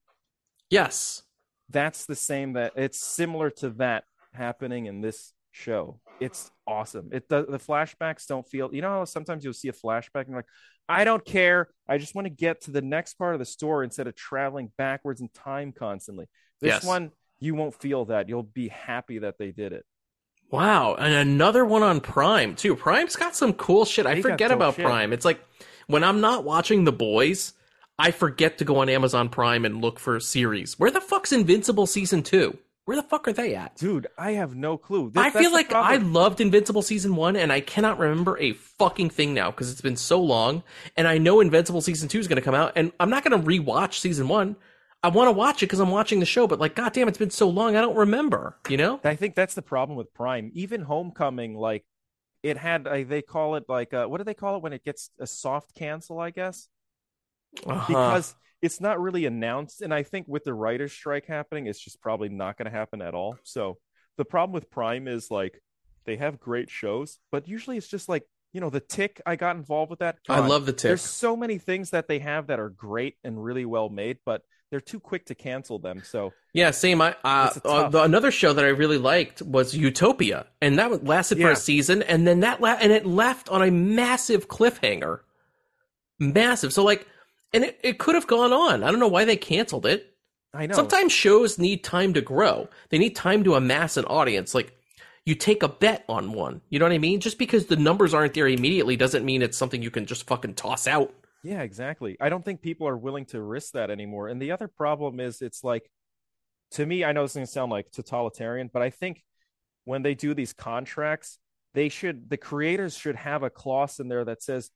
Speaker 5: yes.
Speaker 6: That's the same that it's similar to that happening in this show. it's awesome. It the, the flashbacks don't feel. You know, how sometimes you'll see a flashback and you're like, I don't care. I just want to get to the next part of the story instead of traveling backwards in time constantly. This
Speaker 5: Yes.
Speaker 6: one, you won't feel that. You'll be happy that they did it.
Speaker 5: Wow, and another one on Prime too. Prime's got some cool shit. I
Speaker 6: They
Speaker 5: forget about
Speaker 6: shit.
Speaker 5: Prime. It's like when I'm not watching The Boys, I forget to go on Amazon Prime and look for a series. Where the fuck's Invincible season two? Where the fuck are they at?
Speaker 6: Dude, I have no clue.
Speaker 5: I feel like I loved Invincible season one, and I cannot remember a fucking thing now because it's been so long. And I know Invincible season two is going to come out, and I'm not going to rewatch season one. I want to watch it because I'm watching the show, but like, goddamn, it's been so long, I don't remember. You know?
Speaker 6: I think that's the problem with Prime. Even Homecoming, like it had, uh, they call it like, uh, what do they call it when it gets a soft cancel? I guess
Speaker 5: Uh-huh.
Speaker 6: because it's not really announced. And I think with the writer's strike happening, it's just probably not going to happen at all. So the problem with Prime is like they have great shows, but usually it's just like, you know, the tick, I got involved with that.
Speaker 5: I love The Tick.
Speaker 6: There's so many things that they have that are great and really well made, but they're too quick to cancel them. So
Speaker 5: Yeah, same. I uh, uh, the, another show that I really liked was Utopia, and that lasted for a season, and then that la- and it left on a massive cliffhanger, massive. So like, and it, it could have gone on. I don't know why they canceled it.
Speaker 6: I know.
Speaker 5: Sometimes shows need time to grow. They need time to amass an audience. Like you take a bet on one. You know what I mean? Just because the numbers aren't there immediately doesn't mean it's something you can just fucking toss out.
Speaker 6: Yeah, exactly. I don't think people are willing to risk that anymore. And the other problem is it's like to me, I know this is gonna sound like totalitarian, but I think when they do these contracts, they should the creators should have a clause in there that says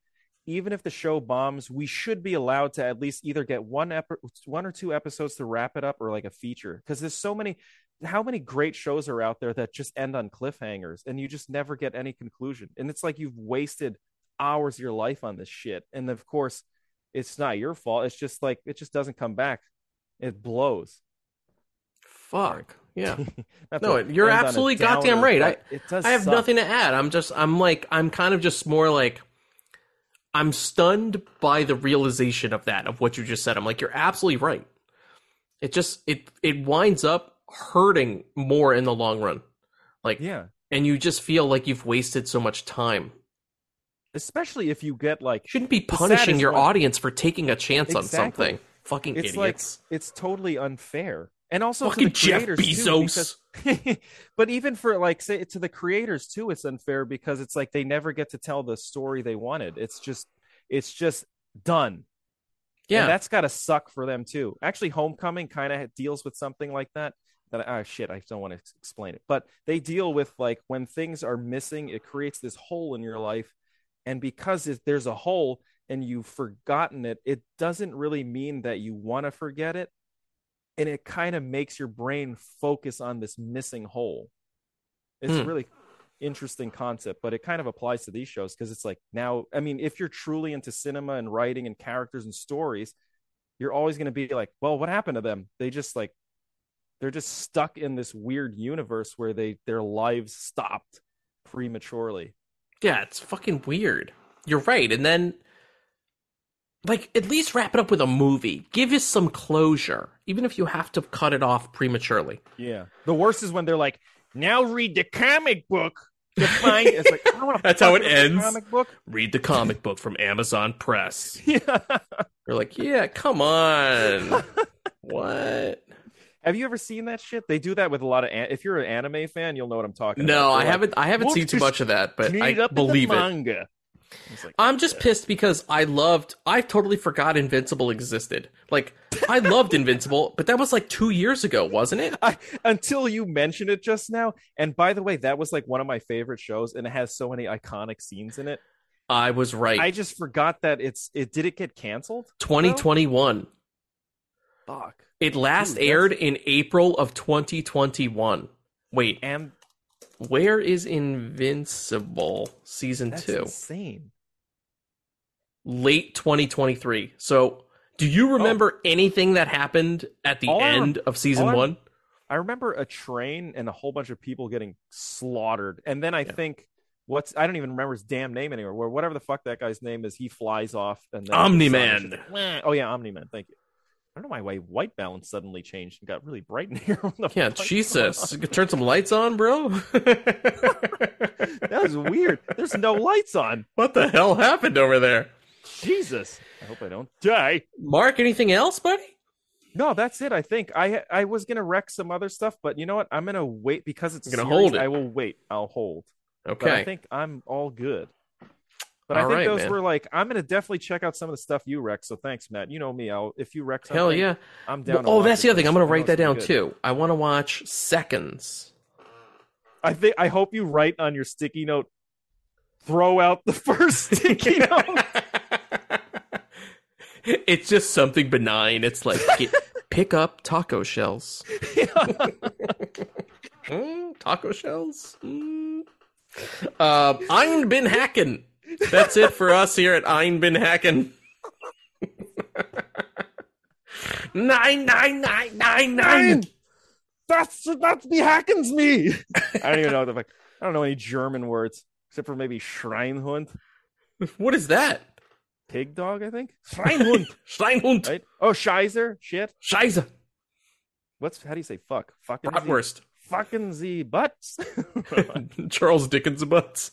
Speaker 6: even if the show bombs, we should be allowed to at least either get one ep- one or two episodes to wrap it up or like a feature. Because there's so many how many great shows are out there that just end on cliffhangers and you just never get any conclusion. And it's like you've wasted hours of your life on this shit. And of course, it's not your fault. It's just like it just doesn't come back. It blows.
Speaker 5: Fuck. Yeah. [laughs] No, you're absolutely goddamn right. I,
Speaker 6: it does
Speaker 5: I have
Speaker 6: suck.
Speaker 5: nothing to add. I'm just, I'm like, I'm kind of just more like, I'm stunned by the realization of that, of what you just said. I'm like, you're absolutely right. It just, it, it winds up hurting more in the long run. Like,
Speaker 6: Yeah.
Speaker 5: and you just feel like you've wasted so much time.
Speaker 6: Especially if you get like
Speaker 5: Shouldn't be punishing your
Speaker 6: one-
Speaker 5: audience for taking a chance on something. Fucking
Speaker 6: it's
Speaker 5: idiots.
Speaker 6: like it's totally unfair and also
Speaker 5: Fucking Jeff
Speaker 6: creators too,
Speaker 5: Bezos.
Speaker 6: because- [laughs] but even for like say to the creators too it's unfair because it's like they never get to tell the story they wanted it's just it's just done
Speaker 5: yeah.
Speaker 6: and that's got to suck for them too actually homecoming kind of deals with something like that that ah shit i don't want to explain it but they deal with like when things are missing it creates this hole in your life and because it, there's a hole and you've forgotten it it doesn't really mean that you want to forget it. And it kind of makes your brain focus on this missing hole. It's a
Speaker 5: Hmm.
Speaker 6: really interesting concept but it kind of applies to these shows because it's like now i mean if you're truly into cinema and writing and characters and stories you're always going to be like well what happened to them? They just like they're just stuck in this weird universe where they their lives stopped prematurely
Speaker 5: Yeah, it's fucking weird. You're right. And then, like, at least wrap it up with a movie. Give us some closure, even if you have to cut it off prematurely.
Speaker 6: Yeah. The worst is when they're like, now read the comic book to [laughs] find. It's like, I don't want to.
Speaker 5: That's how it ends.
Speaker 6: Comic book.
Speaker 5: Read the comic book from Amazon Press. [laughs]
Speaker 6: Yeah.
Speaker 5: You're like, yeah, come on. [laughs] what?
Speaker 6: Have you ever seen that shit? They do that with a lot of. An- if you're an anime fan, you'll know what I'm talking about.
Speaker 5: No, I
Speaker 6: like,
Speaker 5: haven't. I haven't seen too much of that, but I
Speaker 6: up in the
Speaker 5: believe it.
Speaker 6: Like,
Speaker 5: I'm just pissed because I loved. I totally forgot Invincible existed. Like, I loved Invincible, but that was like two years ago, wasn't it?
Speaker 6: I, until you mentioned it just now. And by the way, that was like one of my favorite shows, and it has so many iconic scenes in it.
Speaker 5: I was right.
Speaker 6: I just forgot that it's it. Did it get canceled?
Speaker 5: 2021.
Speaker 6: Fuck.
Speaker 5: It last
Speaker 6: that's-
Speaker 5: aired in April of 2021. Wait,
Speaker 6: And
Speaker 5: where is Invincible season
Speaker 6: that's
Speaker 5: 2?
Speaker 6: insane.
Speaker 5: Late 2023. So, do you oh. remember anything that happened at the
Speaker 6: All
Speaker 5: end of season
Speaker 6: all I-
Speaker 5: 1?
Speaker 6: I remember a train and a whole bunch of people getting slaughtered. And then I think what's I don't even remember his damn name anymore. Where whatever the fuck that guy's name is, he flies off and then
Speaker 5: Omni-Man.
Speaker 6: Wah. Oh yeah, Omni Man. Thank you. I don't know why my white balance suddenly changed and got really bright in [laughs] here.
Speaker 5: Yeah, Jesus. Turn some lights on, bro. [laughs]
Speaker 6: That was weird. There's no lights on.
Speaker 5: what the hell happened over there?
Speaker 6: Jesus. I hope I don't die.
Speaker 5: Mark, anything else, buddy?
Speaker 6: No, that's it. I think I I was gonna rec some other stuff, but you know what? I'm gonna wait because it's
Speaker 5: gonna
Speaker 6: series,
Speaker 5: hold it.
Speaker 6: I will wait. I'll hold. But
Speaker 5: Okay.
Speaker 6: I think I'm all good. But
Speaker 5: All
Speaker 6: I think
Speaker 5: right,
Speaker 6: those
Speaker 5: man.
Speaker 6: were like I'm gonna definitely check out some of the stuff you rec'd. So thanks, Matt. You know me. I'll if you rec something,
Speaker 5: Hell yeah.
Speaker 6: I'm down. to
Speaker 5: oh, that's the other thing. I'm going to write that down
Speaker 6: good.
Speaker 5: too. I want to watch Seconds.
Speaker 6: I think I hope you write on your sticky note. Throw out the first [laughs] sticky note. [laughs]
Speaker 5: it's just something benign. It's like get, pick up taco shells. [laughs] Mm, taco shells. Mm. Uh, Ein bin Hacken. That's it for us here at Ein bin Hacken. nine nine nine nine nine.
Speaker 6: That's that's the Hackens me. I don't even know what the fuck. I don't know any German words except for maybe Schreinhund,
Speaker 5: What is that?
Speaker 6: pig dog. I think Schreinhund. [laughs]
Speaker 5: Schweinhund.
Speaker 6: right? Oh, Scheiser. Shit.
Speaker 5: Scheiße.
Speaker 6: What's how do you say fuck? Fucking
Speaker 5: Bratwurst.
Speaker 6: Fucking the butts. [laughs] [laughs]
Speaker 5: Charles Dickens butts.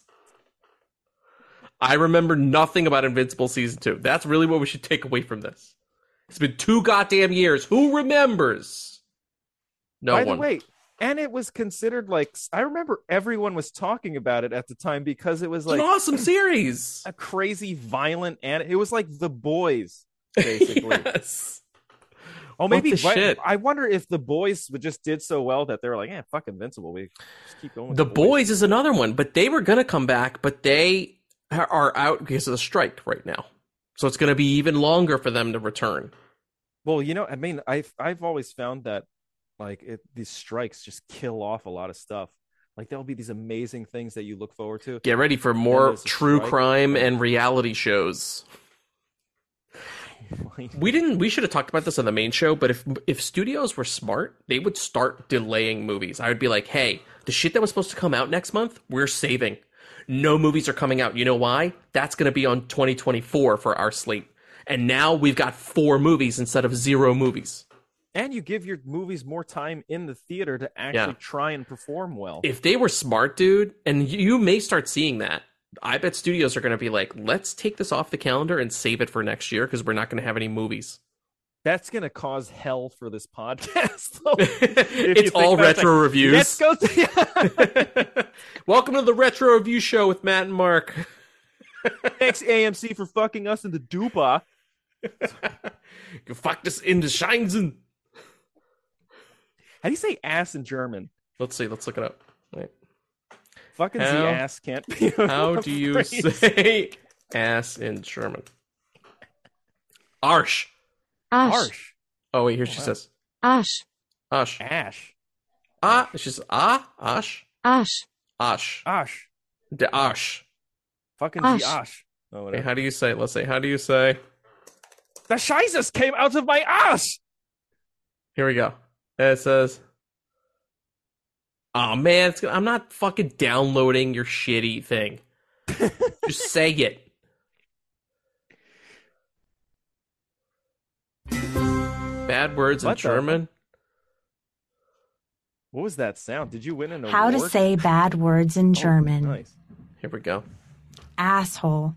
Speaker 5: I remember nothing about Invincible season two. That's really what we should take away from this. It's been two goddamn years. Who remembers? No
Speaker 6: By
Speaker 5: one.
Speaker 6: the way, and it was considered like I remember everyone was talking about it at the time because it was
Speaker 5: like an awesome [clears throat] series.
Speaker 6: a crazy violent and it was like the boys [laughs] basically.
Speaker 5: yes.
Speaker 6: Oh, maybe
Speaker 5: the shit?
Speaker 6: I wonder if the boys would just did so well that they were like, "Yeah, fuck Invincible. We just keep going." with
Speaker 5: The boys is another one, but they were gonna come back, but they are- out because of the strike right now. So it's gonna be even longer for them to return.
Speaker 6: Well, you know, I mean, I've I've always found that like it, these strikes just kill off a lot of stuff. Like there'll be these amazing things that you look forward to.
Speaker 5: Get ready for more true
Speaker 6: strike.
Speaker 5: crime and reality shows. [laughs] We didn't. We should have talked about this on the main show. But if if studios were smart, they would start delaying movies. I would be like, "Hey, the shit that was supposed to come out next month, we're saving. No movies are coming out. You know why? That's going to be on 2024 for our slate. And now we've got four movies instead of zero movies.
Speaker 6: and you give your movies more time in the theater to actually
Speaker 5: Yeah.
Speaker 6: try and perform well.
Speaker 5: If they were smart, dude, and you- you may start seeing that. I bet studios are going to be like, "Let's take this off the calendar and save it for next year because we're not going to have any movies."
Speaker 6: That's gonna cause hell for this podcast. [laughs] [laughs]
Speaker 5: It's all
Speaker 6: about it,
Speaker 5: retro reviews.
Speaker 6: Let's go. To- [laughs]
Speaker 5: Welcome to the Retro Review Show with Matt and Mark.
Speaker 6: Thanks AMC for fucking us in the dupa.
Speaker 5: you fucked us into Scheinsen.
Speaker 6: How do you say ass in German?
Speaker 5: Let's see. Let's look it up. Wait.
Speaker 6: Fucking
Speaker 5: How-
Speaker 6: the ass can't be.
Speaker 5: How do you
Speaker 6: phrase.
Speaker 5: say ass in German? Arsch.
Speaker 12: Ash.
Speaker 6: Harsh.
Speaker 5: Oh wait, here she
Speaker 6: wow.
Speaker 5: says
Speaker 12: Ash.
Speaker 5: Ash.
Speaker 6: Ash.
Speaker 5: Ah, she's ah Ash.
Speaker 12: Ash.
Speaker 5: Ash.
Speaker 6: Ash.
Speaker 5: De Ash.
Speaker 6: Fucking
Speaker 12: Ash.
Speaker 6: the ash. Oh,
Speaker 5: Okay, how do you say? Let's say. How do you say?
Speaker 6: The Scheißes came out of my ass.
Speaker 5: Here we go. It says. Oh man, it's, I'm not fucking downloading your shitty thing. [laughs] Just say it. Bad words in
Speaker 6: the-
Speaker 5: German.
Speaker 6: What was that sound? Did you win an
Speaker 12: How to say bad words in
Speaker 6: Oh,
Speaker 12: German.
Speaker 6: nice.
Speaker 5: Here we go.
Speaker 12: Asshole.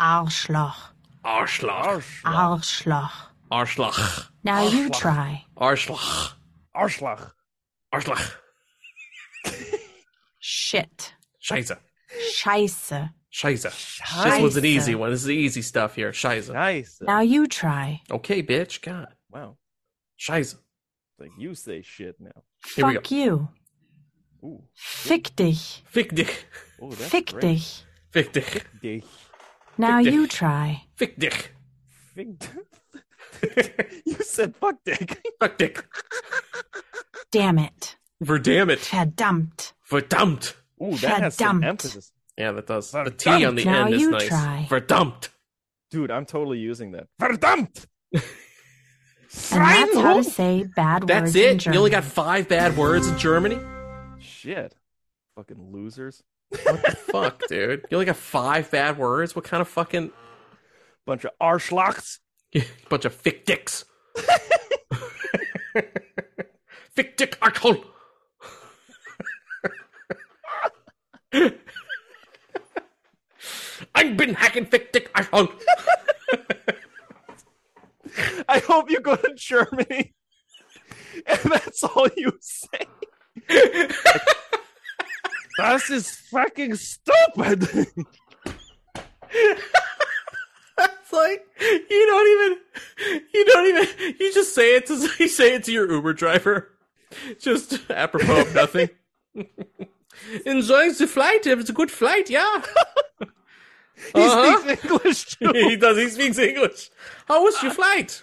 Speaker 12: Arschloch.
Speaker 5: Arschloch.
Speaker 12: Arschloch.
Speaker 5: Arschloch.
Speaker 12: Now you try.
Speaker 5: Arschloch.
Speaker 6: Arschloch.
Speaker 5: Arschloch.
Speaker 12: Shit.
Speaker 5: Scheiße.
Speaker 12: Scheiße.
Speaker 5: Scheiße. This was an easy one. This is the easy stuff here. Scheiße.
Speaker 6: Nice.
Speaker 12: Now you try.
Speaker 5: Okay, bitch. God.
Speaker 6: Wow.
Speaker 5: Scheiße.
Speaker 6: Like you say shit now.
Speaker 5: Here
Speaker 12: Fuck you.
Speaker 6: Ooh.
Speaker 12: Fick dich.
Speaker 5: Fick dich.
Speaker 6: Oh, that's
Speaker 12: Fick
Speaker 6: great.
Speaker 12: dich.
Speaker 5: Fick dich.
Speaker 6: Dich.
Speaker 12: Now
Speaker 5: dich.
Speaker 12: you try.
Speaker 5: Fick dich.
Speaker 6: Fick- [laughs] [laughs] you said fuck dick.
Speaker 5: Fuck dick.
Speaker 12: Damn it.
Speaker 5: Verdammt.
Speaker 12: Verdammt.
Speaker 5: Verdammt.
Speaker 6: Ooh, that has some emphasis.
Speaker 5: Yeah, that does. The
Speaker 6: Verdammt.
Speaker 5: T on the
Speaker 12: Now
Speaker 5: end is
Speaker 12: you
Speaker 5: nice.
Speaker 12: try.
Speaker 5: Verdammt.
Speaker 6: Dude, I'm totally using that. Verdammt! [laughs]
Speaker 12: And that's how to say bad
Speaker 5: That's
Speaker 12: words in
Speaker 5: it.
Speaker 12: German.
Speaker 5: You only got five bad words in Germany.
Speaker 6: Shit. Fucking losers.
Speaker 5: What the fuck, dude? You only got five bad words. What kind of fucking
Speaker 6: Bunch of arschlochs. [laughs]
Speaker 5: bunch of fick dicks? Fick dick asshole. [laughs] I've been hacking fick dick asshole. [laughs]
Speaker 6: I hope you go to Germany [laughs] and that's all you say. [laughs] This is fucking stupid.
Speaker 5: It's like you don't even you don't even you just say it to [laughs] you say it to your Uber driver. Just apropos of nothing. Enjoying the flight. It was a good flight, yeah.
Speaker 6: He
Speaker 5: Uh-huh.
Speaker 6: speaks English too.
Speaker 5: he does. He speaks English. How was your flight?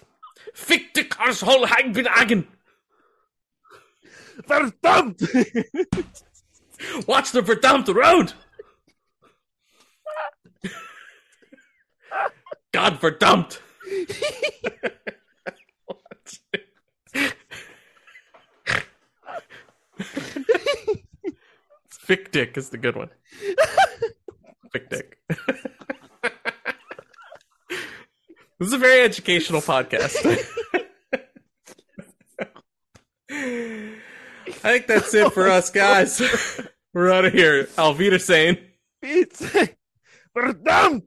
Speaker 5: Fick the asshole Hagen Hagen.
Speaker 6: Verdammt!
Speaker 5: Watch the verdammt road. God verdammt. Fick dick is the good one. Fick dick. This is a very educational podcast. [laughs] I think that's it for us, guys. [laughs] We're out of here. Alvita saying.
Speaker 6: Verdammt!